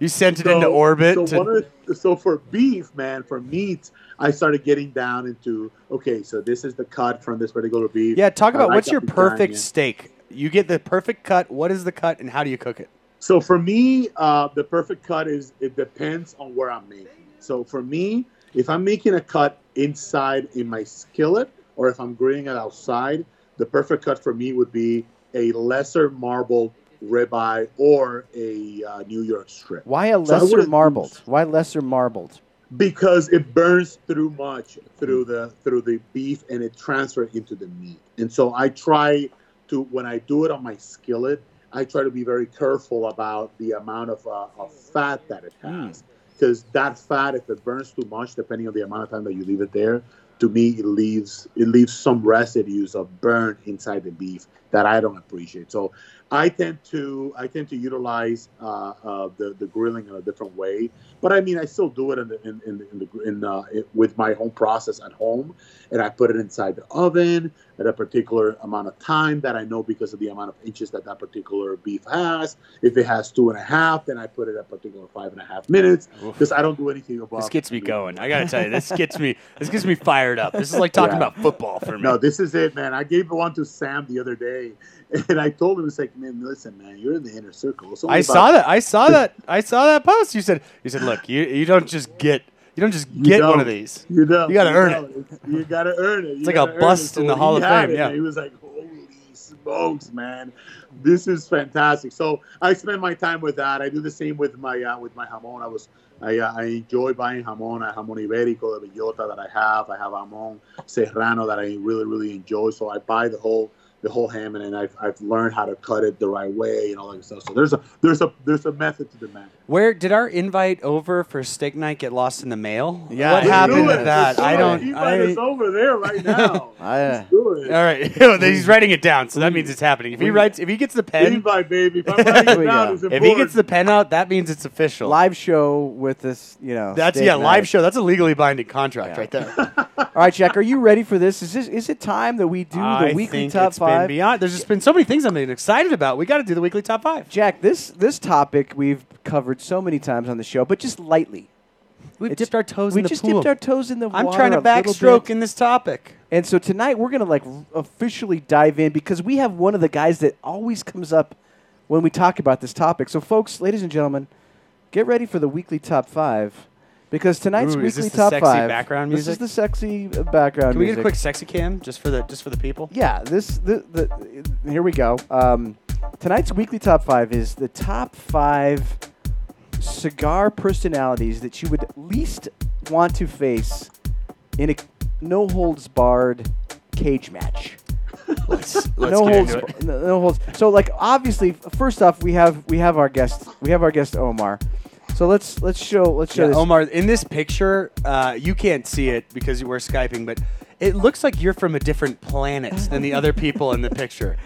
you sent it into orbit. So, to- the, so for beef, man, for meat, I started getting down into okay. So this is the cut from this particular beef. yeah, talk about like what's your perfect steak. You get the perfect cut. What is the cut, and how do you cook it? So for me, uh, the perfect cut is it depends on where I'm making. So for me, if I'm making a cut inside in my skillet, or if I'm grilling it outside, the perfect cut for me would be a lesser marbled ribeye or a uh, New York strip. Why a lesser wouldn't marbled? Why lesser marbled? because it burns through much through the through the beef and it transfers into the meat and so i try to when i do it on my skillet i try to be very careful about the amount of, uh, of fat that it has because that fat if it burns too much depending on the amount of time that you leave it there to me it leaves it leaves some residues of burn inside the beef that i don't appreciate so I tend to I tend to utilize uh, uh, the the grilling in a different way, but I mean I still do it in the in in, in, the, in uh, it, with my home process at home, and I put it inside the oven at a particular amount of time that I know because of the amount of inches that that particular beef has. If it has two and a half, then I put it at a particular five and a half minutes. because I don't do anything above. This gets me going. I gotta tell you, this gets me. This gets me fired up. This is like talking Yeah. about football for me. No, this is it, man. I gave one to Sam the other day, and I told him, "It's like, man, listen, man, you're in the inner circle." It's only I saw that. I saw that. I saw that post. You said. You said, look, you you don't just get. You don't just get one don't. of these. You know, You gotta earn it. You gotta earn it. You like a bust it. So in the Hall of Fame, it, yeah. he was like, "Holy smokes, man, this is fantastic." So I spend my time with that. I do the same with my uh, with my jamon. I was I, uh, I enjoy buying jamon. I jamon ibérico, the bellota that I have. I have jamon serrano that I really really enjoy. So I buy the whole the whole ham and I've, I've learned how to cut it the right way and all that stuff. So there's a there's a there's a method to the madness. Where did our invite over for steak night get lost in the mail? Yeah, what happened Do to that? I don't. He I, is over there right now. I, uh, do it. all right, he's writing it down, so that means it's happening. If he writes, if he gets the pen, Invite, baby. If I'm writing Here we it down, if he gets the pen out, that means it's official. live show with this, you know. That's yeah, night. live show. That's a legally binding contract Yeah. right there. All right, Jack, are you ready for this? Is this is it time that we do the I weekly top it's been five? beyond. There's just been so many things I'm excited about. We got to do the weekly top five. Jack, this this topic we've covered so many times on the show, but just lightly. We It's- dipped our toes we in the just pool. dipped our toes in the I'm trying to backstroke in this topic. And so tonight we're gonna like officially dive in because we have one of the guys that always comes up when we talk about this topic. So, folks, ladies and gentlemen, get ready for the weekly top five because tonight's Ooh, is weekly this the top sexy five. background This is music? the sexy uh, background Can we get music. a quick sexy cam just for the just for the people? Yeah, this the, the here we go. Um, tonight's weekly top five is the top five cigar personalities that you would least want to face in a no holds barred cage match. Let's, no holds, no, no holds. So like obviously, first off, we have we have our guest we have our guest Omar. So let's let's show let's show Yeah, this. Omar, in this picture, uh, you can't see it because we're skyping, but it looks like you're from a different planet than the other people in the picture.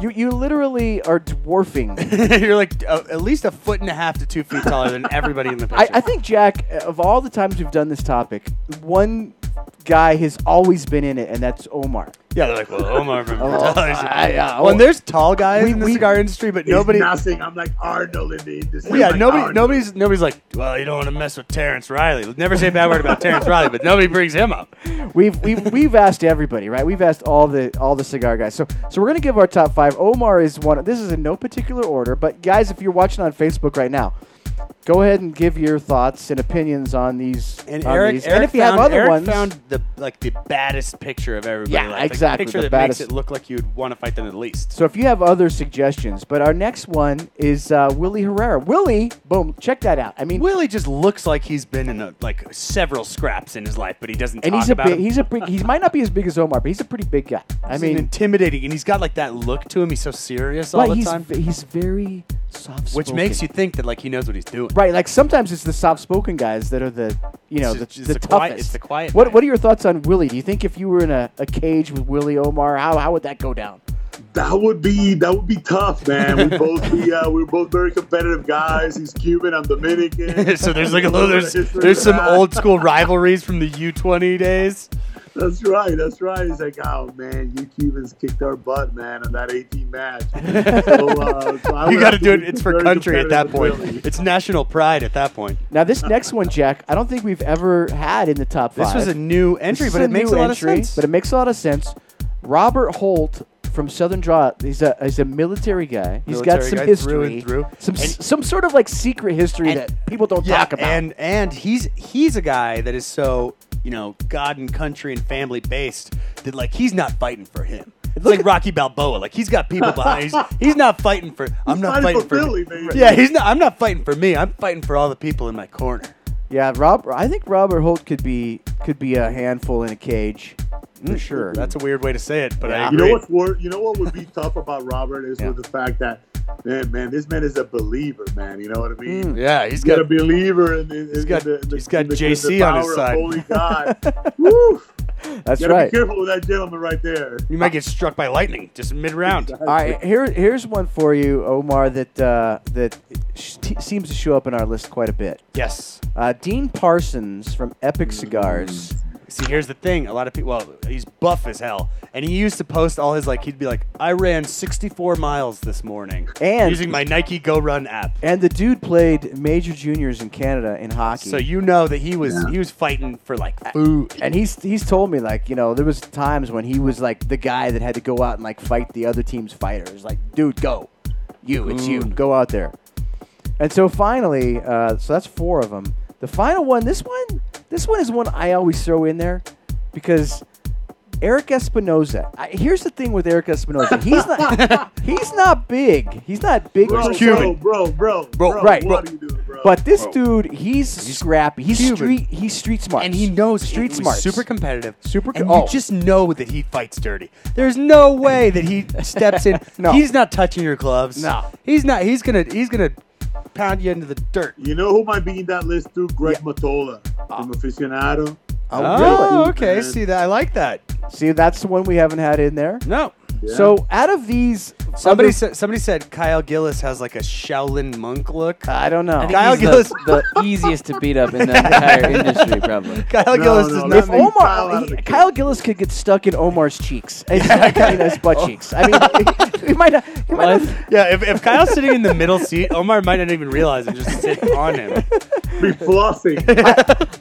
You you literally are dwarfing. you're like uh, at least a foot and a half to two feet taller than everybody in the I, picture. I think Jack, of all the times we've done this topic, one guy has always been in it, and that's Omar. yeah, they're like, well, Omar from Oh, television. I- yeah, well, and oh. there's tall guys We- in the we- cigar industry, but nobody. nothing. I'm like Arnold in the industry. Yeah, like nobody, Arnold. nobody's, nobody's like, well, you don't want to mess with Terence Reilly. Never say a bad word about Terence Reilly, but nobody brings him up. We've we've we've asked everybody, right? We've asked all the all the cigar guys. So so we're gonna give our top five. Omar is one. This is in no particular order, but guys, if you're watching on Facebook right now, go ahead and give your thoughts and opinions on these. And on Eric, these. Eric and if you found, have other Eric ones, found the like the baddest picture of everybody. Yeah, like, exactly, The picture the that baddest. makes it look like you'd want to fight them at least. So if you have other suggestions, but our next one is uh, Willie Herrera. Willie, boom, check that out. I mean, Willie just looks like he's been in a, like several scraps in his life, but he doesn't and talk he's a about big, he's a big, he might not be as big as Omar, but he's a pretty big guy. I He's mean, intimidating, and he's got like that look to him. He's so serious all the he's time, he's very soft, which makes you think that like he knows what he's doing. right. Like sometimes it's the soft-spoken guys that are the you know It's the, just- it's the the toughest. quiet- it's the quiet What guy. What are your thoughts on Willie? Do you think if you were in a, a cage with Willie Omar, how how would that go down? That would be that would be tough, man. We both be uh, we're both very competitive guys. He's Cuban, I'm Dominican. so there's like a little there's there's some old school rivalries from the U20 days. That's right. That's right. He's like, oh man, you Cubans kicked our butt, man, on that 18 match. so, uh, so You got to do it. It's for country at that point. with Willie. It's national pride at that point. Now this next one, Jack, I don't think we've ever had in the top five. This was a new entry, This but it makes a lot entry, of sense. But it makes a lot of sense. Robert Holt from Southern Draw. He's a he's a military guy. He's got Military some guy history, through and through. some And- some sort of like secret history and- that people don't yeah, talk about. and and he's he's a guy that is so you know God and country and family based that like he's not fighting for him. It's like Rocky Balboa. Like he's got people behind. He's, he's not fighting for. I'm not fighting fighting for for. Philly, me. baby. Yeah, he's not. I'm not fighting for me. I'm fighting for all the people in my corner. yeah, Rob. I think Robert Holt could be could be a handful in a cage for sure. That's a weird way to say it, but I agree. You know what's wor- You know what would be tough about Robert is Yeah. with the fact that, man, man, this man is a believer, man. You know what I mean? Mm. Yeah, he's He's got got a believer in, in, He's in got- the, the, he's got in the, JC in the on his side. Holy God. Woo! That's Gotta right. be careful with that gentleman right there. You might get struck by lightning just mid round. All right, here here's one for you, Omar. That uh, that sh- t- seems to show up in our list quite a bit. Yes. Uh, Dean Parsons from Epic Cigars. See, here's the thing. A lot of people. Well, he's buff as hell, and he used to post all his like. He'd be like, "I ran 64 miles this morning And- using my Nike Go Run app." And the dude played major juniors in Canada in hockey. So you know that he was he was fighting for like food. and he's he's told me like you know there was times when he was like the guy that had to go out and like fight the other team's fighters like dude go you it's you go out there and so finally uh, so that's four of them the final one this one this one is one i always throw in there because Erik Espinosa. I, here's the thing with Erik Espinosa. He's not. he's not big. He's not big. Bro, per bro, bro, bro, bro, right. What are you doing, bro? But this dude, he's, scrappy. He's Cuban. street. He's street smart. and he knows street smart. super competitive. Super co- and oh. you just know that he fights dirty. There's no way that he steps in. No. He's not touching your gloves. No. He's not. He's gonna. He's gonna into the dirt. you know who might be in that list too? Greg Matola Ah. from Aficionado. Oh, Oh, really? okay. man. See that? I like that. See, that's the one we haven't had in there. No. Yeah. So out of these, Somebody other- said. Somebody said Kyle Gellis has like a Shaolin monk look. I don't know. I think Kyle he's Gellis- the, the easiest to beat up in the entire industry, probably. Kyle No, Gellis no, does no. not if Omar, Kyle he- Kyle. Gellis could get stuck in Omar's cheeks, in his butt cheeks. I mean, he might not. He might not Yeah, if, if Kyle's sitting in the middle seat, Omar might not even realize and just sit on him. be flossing.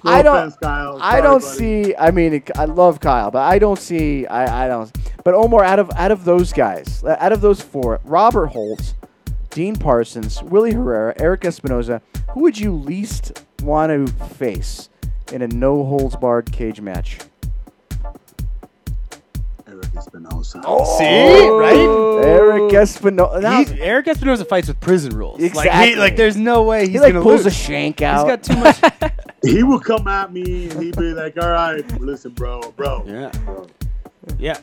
No I don't. offense, Kyle. I Sorry, don't see. I mean, it- I love Kyle, but I don't see. I, I don't. But Omar, out of out of those guys, uh, out of those four, Robert Holt, Dean Parsons, Willie Herrera, Erik Espinosa, who would you least want to face in a no holds barred cage match? Erik Espinosa. See, right? Erik Espinosa. Now, He's, Erik Espinosa fights with prison rules. Like, Exactly. he, like there's no way he's he like gonna pulls lose. a shank He's out. got too much. He will come at me and he'd be like, "All right, listen, bro, bro." yeah, yeah.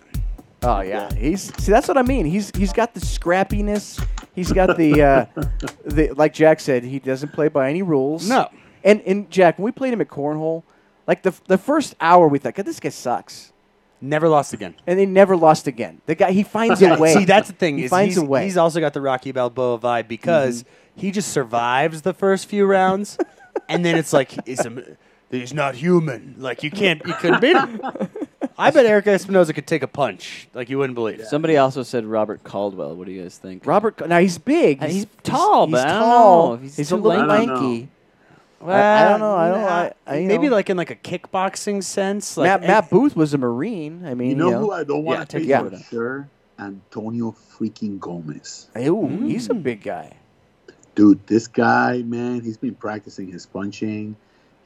Oh yeah, he's see that's what I mean. He's he's got the scrappiness. He's got the uh, the like Jack said. He doesn't play by any rules. No. And and Jack, when we played him at cornhole, like the the first hour, we thought, God, this guy sucks, Never lost again. and they never lost again. The guy he finds a way. See, that's the thing. He is finds he's, a way. He's also got the Rocky Balboa vibe because he just survives the first few rounds, and then it's like he's, a, he's not human. Like you can't, you couldn't beat him. I bet Erik Espinosa could take a punch like you wouldn't believe. Somebody also said Robert Caldwell. What do you guys think? Robert. Now he's big. Uh, he's tall, he's but I don't tall. he's he's, too a little lanky. Lanky. I- I don't know, I don't- I- I, maybe know. like in like a kickboxing sense. Like Matt, Matt Booth was a Marine. I mean, You know who I don't Yeah, want to take face yeah. for sure? Antonio freaking Gomez. Ooh, mm. he's a big guy. Dude, this guy, man, he's been practicing his punching.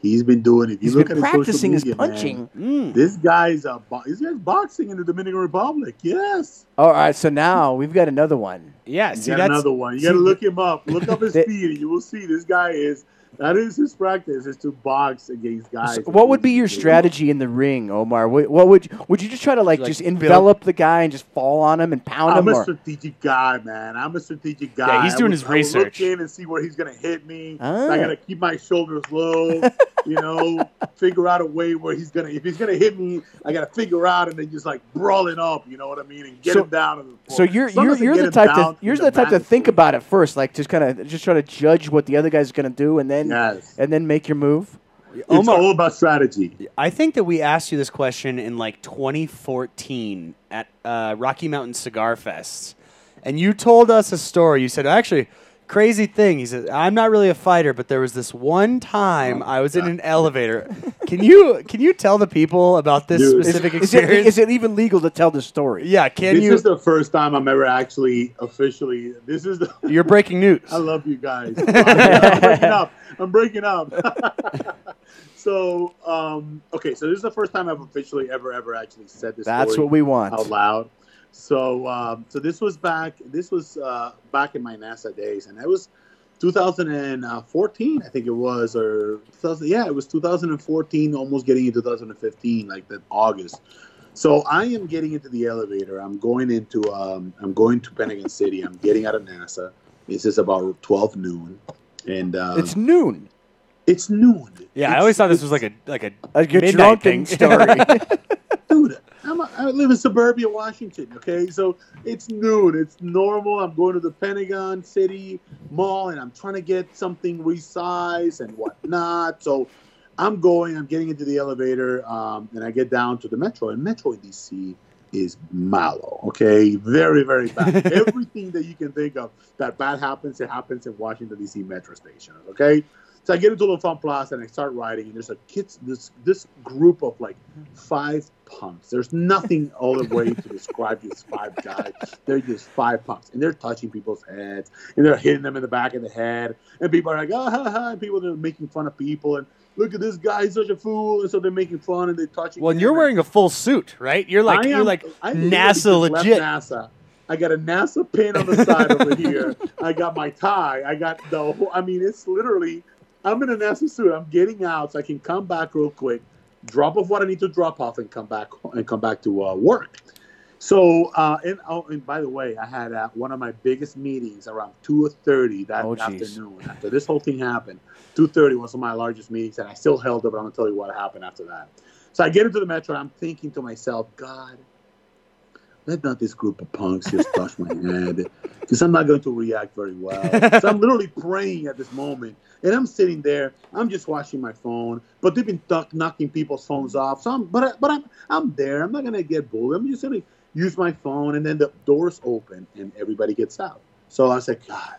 He's been doing. If you He's look been at his practicing his social media, punching. Man, this guy's a bo- this guy's boxing in the Dominican Republic. Yes, All right, so now we've got another one. Yeah, you see another one. You got to look him up. Look up his the- speed, and you will see this guy is. That is his practice is to box against guys. So what would be your strategy in the ring, Omar? What, what would would you just try to like, Like just build- envelop the guy and just fall on him and pound him? I'm a Or, strategic guy, man. I'm a strategic guy. he's I doing would- his I would research. Look in and see where he's gonna hit me. Ah. I gotta keep my shoulders low. you know, figure out a way where he's gonna. If he's gonna hit me, I gotta figure out and then just like brawl it up. You know what I mean? And get So- him down. To the floor. so you're you're, you're the type to you're in the type to think about it first, like just kind of just try to judge what the other guy's gonna do, and then Yes. and then make your move. It's Omar- all about strategy. I think that we asked you this question in like 2014 at uh, Rocky Mountain Cigar Fest, and you told us a story. You said, actually, crazy thing. He said, I'm not really a fighter, but there was this one time I was in an elevator. Can you can you tell the people about this Dude. specific Is it, experience? is it even legal to tell the story? yeah, can this you? This is the first time I'm ever actually officially. This is the. You're breaking news. I love you guys. I'm breaking up. I'm breaking up. so, um, okay, so this is the first time I've officially ever, ever actually said this. That's story what we want. out loud. So, um, so this was back. This was uh, back in my NASA days, and it was 2014, I think it was, or Yeah, it was 2014, almost getting into 2015, like that August. So I am getting into the elevator. I'm going into. Um, I'm going to Pentagon City. I'm getting out of NASA. This is about 12 noon, and uh, It's noon. it's noon. yeah, I always thought this was like a like a A good midnight drunken thing. story. dude, I'm a, I live in suburbia Washington. Okay, so it's noon. It's normal. I'm going to the Pentagon City Mall, and I'm trying to get something resized and whatnot. So I'm going, I'm getting into the elevator, um, and I get down to the metro, and Metro DC is mallow, okay? Very, very bad. Everything that you can think of that bad happens, it happens in Washington, D.C. metro station, okay? So I get into L'Enfant Plaza and I start riding, and there's a kids, this this group of like five punks. There's nothing other way to describe these five guys. They're just five punks, and they're touching people's heads, and they're hitting them in the back of the head, and people are like, ah, ha, ha, and people are making fun of people, and look at this guy, he's such a fool, and so they're making fun and they're touching. Well, and you're wearing a full suit, right? You're like I you're like I NASA legit. NASA. I got a NASA pin on the side over here. I got my tie. I got the whole. I mean, it's literally. I'm in a NASA suit. I'm getting out so I can come back real quick, drop off what I need to drop off, and come back and come back to uh, work. So, uh, and, oh, and by the way, I had uh, one of my biggest meetings around two thirty that Oh, afternoon. After this whole thing happened, two thirty was one of my largest meetings, and I still held it. But I'm gonna tell you what happened after that. So I get into the metro. and I'm thinking to myself, God, let not this group of punks just touch my head, because I'm not going to react very well. So I'm literally praying at this moment, and I'm sitting there. I'm just watching my phone, but they've been duck, knocking people's phones off. So I'm, but I, but I'm I'm there. I'm not gonna get bullied. I'm just gonna use my phone, and then the doors open, and everybody gets out. So I said, God,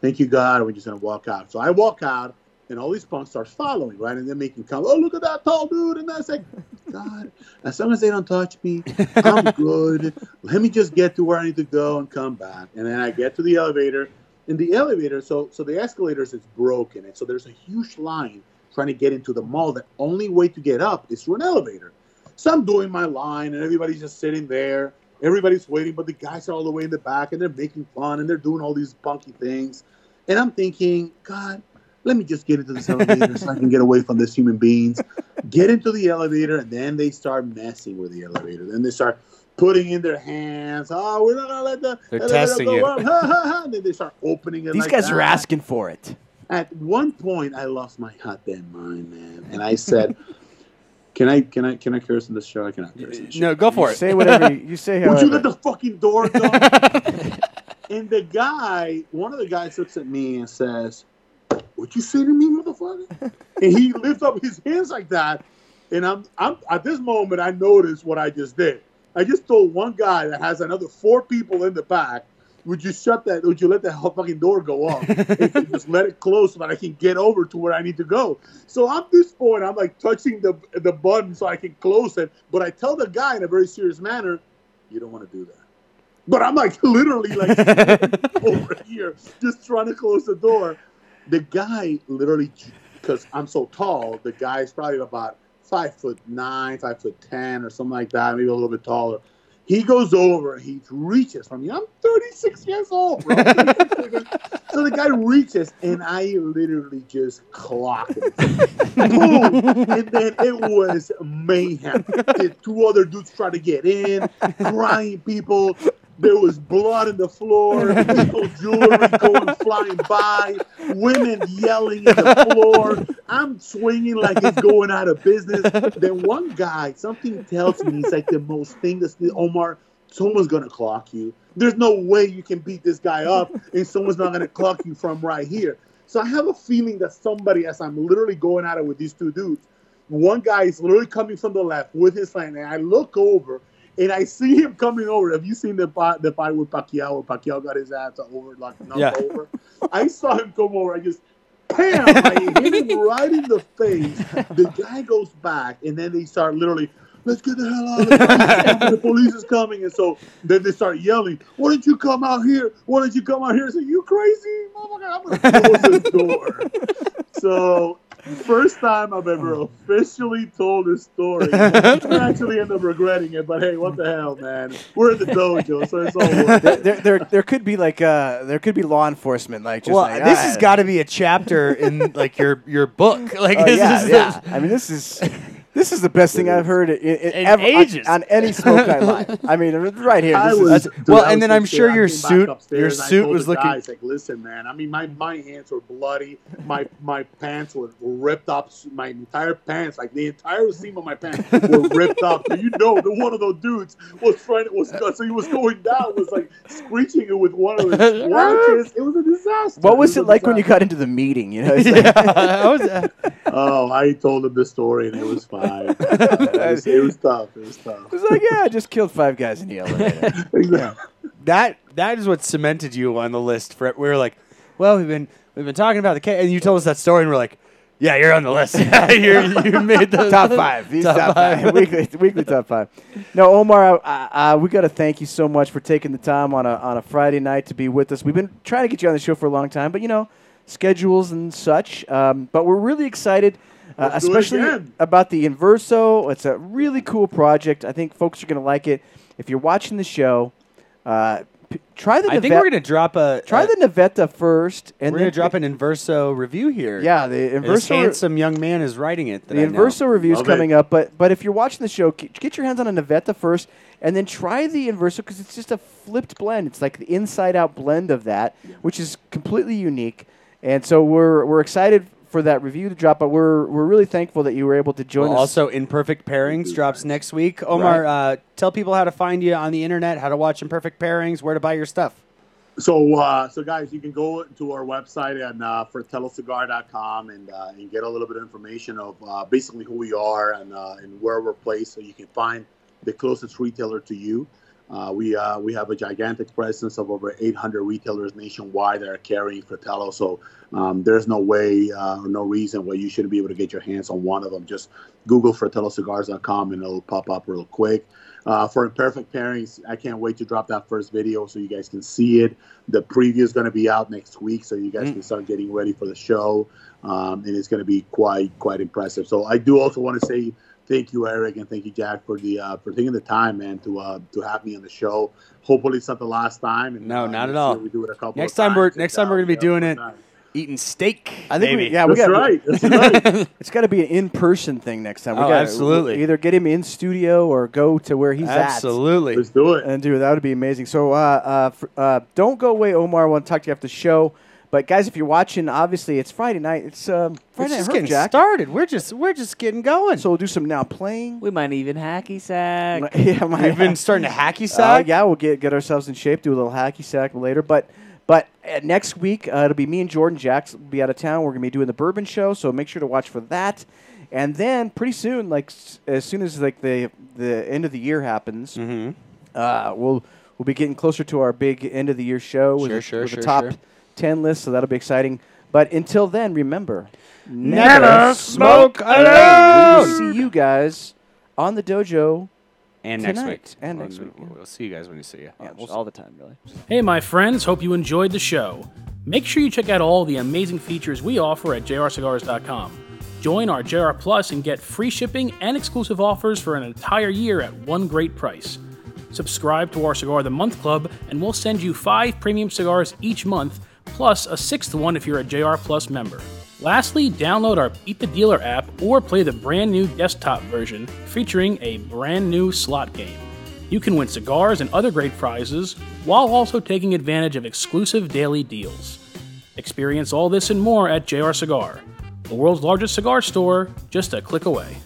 thank you, God. We're just gonna walk out. So I walk out, and all these punks start following, right? And they're making come. Oh, look at that tall dude! And I was like, God, as long as they don't touch me, I'm good. Let me just get to where I need to go and come back. And then I get to the elevator. And the elevator, so so the escalators is broken, and so there's a huge line trying to get into the mall. The only way to get up is through an elevator. So I'm doing my line, and everybody's just sitting there. Everybody's waiting, but the guys are all the way in the back, and they're making fun, and they're doing all these punky things. And I'm thinking, God, let me just get into this elevator so I can get away from these human beings. Get into the elevator, and then they start messing with the elevator. Then they start putting in their hands. Oh, we're not gonna let the They're elevator testing go you. up. Ha, ha, ha. And then they start opening it. These like guys are asking for it. At one point, I lost my goddamn mind, man, and I said, "Can I, can I, can I curse in this show? I cannot curse in this show. No, go for You it. say whatever you, you say. Would you let the fucking door go?" and the guy, one of the guys, looks at me and says, "What you say to me, motherfucker?" and he lifts up his hands like that, and I'm, I'm at this moment, I noticed what I just did. I just told one guy that has another four people in the back. Would you shut that? Would you let that fucking door go and you just let it close so that I can get over to where I need to go. So at this point, I'm like touching the the button so I can close it. But I tell the guy in a very serious manner, "You don't want to do that." But I'm like literally like over here, just trying to close the door. The guy literally, because I'm so tall, the guy's probably about five foot nine, five foot ten, or something like that, maybe a little bit taller. He goes over, he reaches for me. I'm 36 years old, bro. so the guy reaches, and I literally just clock him. Boom! And then it was mayhem. The two other dudes try to get in, crying people. There was blood in the floor, jewelry going flying by, women yelling in the floor. I'm swinging like it's going out of business. Then one guy, something tells me he's like the most thing that's Omar, someone's gonna clock you. There's no way you can beat this guy up and someone's not gonna clock you from right here. So I have a feeling that somebody, as I'm literally going at it with these two dudes, one guy is literally coming from the left with his hand, and I look over and I see him coming over. Have you seen the fight, the fight with Pacquiao where Pacquiao got his ass over, like knocked Yeah. over? I saw him come over. I just, bam! I hit him right in the face. The guy goes back, and then they start literally, let's get the hell out of the police. the police is coming. And so then they start yelling, why don't you come out here? Why don't you come out here? I said, you crazy? Motherfucker, I'm going to close this door. So first time I've ever officially told a story. I actually end up regretting it, but hey, what the hell, man? We're in the dojo, so it's all worth there, it. there, there, there could be like uh, there could be law enforcement like just well, like, this ah, has got to be a chapter in like your your book. Like oh, this yeah, is yeah. I mean, this is This is the best thing I've heard in, in, In ever, on- ages. On, any smoke night live. I mean, right here. I This was, is, dude, well, I and was then I'm upstairs. sure I your came back suit- upstairs your I suit told was the looking- Guys, like, listen, man. I mean, my, my hands were bloody. My my pants were, were ripped up. My entire pants, like the entire seam of my pants, were ripped up. So you know, the one of those dudes was trying. Was so he was going down, was like screeching it with one of his watches. It was a disaster. what was a it like when you disaster. got into the meeting? You know, it's like, yeah, I was, uh, Oh, I told him the story and it was fine. it, was, it was tough. It was tough. it was like, yeah, I just killed five guys in the elevator. Exactly. that that is what cemented you on the list. For we were like, well, we've been we've been talking about the case, and you told us that story, and we're like, yeah, you're on the list. Yeah, you're, you made the top five. These Top top, five. five. weekly, weekly top five. No, Omar, uh, uh, we got to thank you so much for taking the time on a on a Friday night to be with us. We've been trying to get you on the show for a long time, but you know, schedules and such. Um, but we're really excited. Uh, Let's do it especially about the Inverso. It's a really cool project. I think folks are going to like it. If you're watching the show, uh, p- try the I think we're gonna drop a try a- the Navetta first, and we're then gonna drop an Inverso review here. Yeah, the this Inverso handsome young man is writing it. the I. Inverso review is coming it. up, but but if you're watching the show, get, get your hands on a Navetta first, and then try the Inverso because it's just a flipped blend. It's like the inside-out blend of that, which is completely unique. And so we're we're excited for that review to drop, but we're we're really thankful that you were able to join Well, us. also, Imperfect Pairings drops next week. Omar, uh, tell people how to find you on the internet, how to watch Imperfect Pairings, where to buy your stuff. So, uh, so guys, you can go to our website and uh, fratellocigar.com and uh, and get a little bit of information of uh, basically who we are and uh, and where we're placed, so you can find the closest retailer to you. Uh, we uh, we have a gigantic presence of over 800 retailers nationwide that are carrying Fratello. So um, there's no way uh, or no reason why you shouldn't be able to get your hands on one of them. Just Google FratelloCigars.com and it'll pop up real quick. Uh, for imperfect pairings, I can't wait to drop that first video so you guys can see it. The preview is going to be out next week, so you guys can start getting ready for the show, um, and it's going to be quite quite impressive. So I do also want to say thank you, Eric, and thank you, Jack, for the uh, for taking the time, man, to uh, to have me on the show. Hopefully, it's not the last time. And, No, not at all. We do it a couple. Next time we're- next time we're uh, gonna be yeah, doing it. done. Eating steak. I think we, maybe. yeah, we That's got right. That's right. it's got to be an in-person thing next time. We Oh, gotta absolutely. Either get him in studio or go to where he's at. Absolutely. Let's do it. and do it. That would be amazing. So uh, uh, fr- uh, don't go away, Omar. I want to talk to you after the show. But guys, if you're watching, obviously it's Friday night. It's um, We're Friday just night getting Herb Jack. started. We're just we're just getting going. So we'll do some now playing. We might even hacky sack. yeah, my, We've been starting to hacky Uh, sack. yeah, we'll get get ourselves in shape, do a little hacky sack later. But but uh, next week uh, it'll be me and Jordan Jacks will be out of town. We're gonna be doing the bourbon show, so make sure to watch for that. And then pretty soon, like s- as soon as like the the end of the year happens, Mm-hmm. uh, we'll we'll be getting closer to our big end of the year show with, Sure, a- sure, with sure, the top sure. ten list. So that'll be exciting. But until then, remember, Never smoke We alone. will see you guys on the dojo. And next week. And We'll- next week, yeah. We'll see you guys when you see you. Yeah, all the time, really. Hey, my friends, hope you enjoyed the show. Make sure you check out all the amazing features we offer at jrcigars.com. Join our JR Plus and get free shipping and exclusive offers for an entire year at one great price. Subscribe to our Cigar of the Month Club, and we'll send you five premium cigars each month, plus a sixth one if you're a JR Plus member. Lastly, download our Beat the Dealer app or play the brand new desktop version featuring a brand new slot game. You can win cigars and other great prizes while also taking advantage of exclusive daily deals. Experience all this and more at JR Cigar, the world's largest cigar store, just a click away.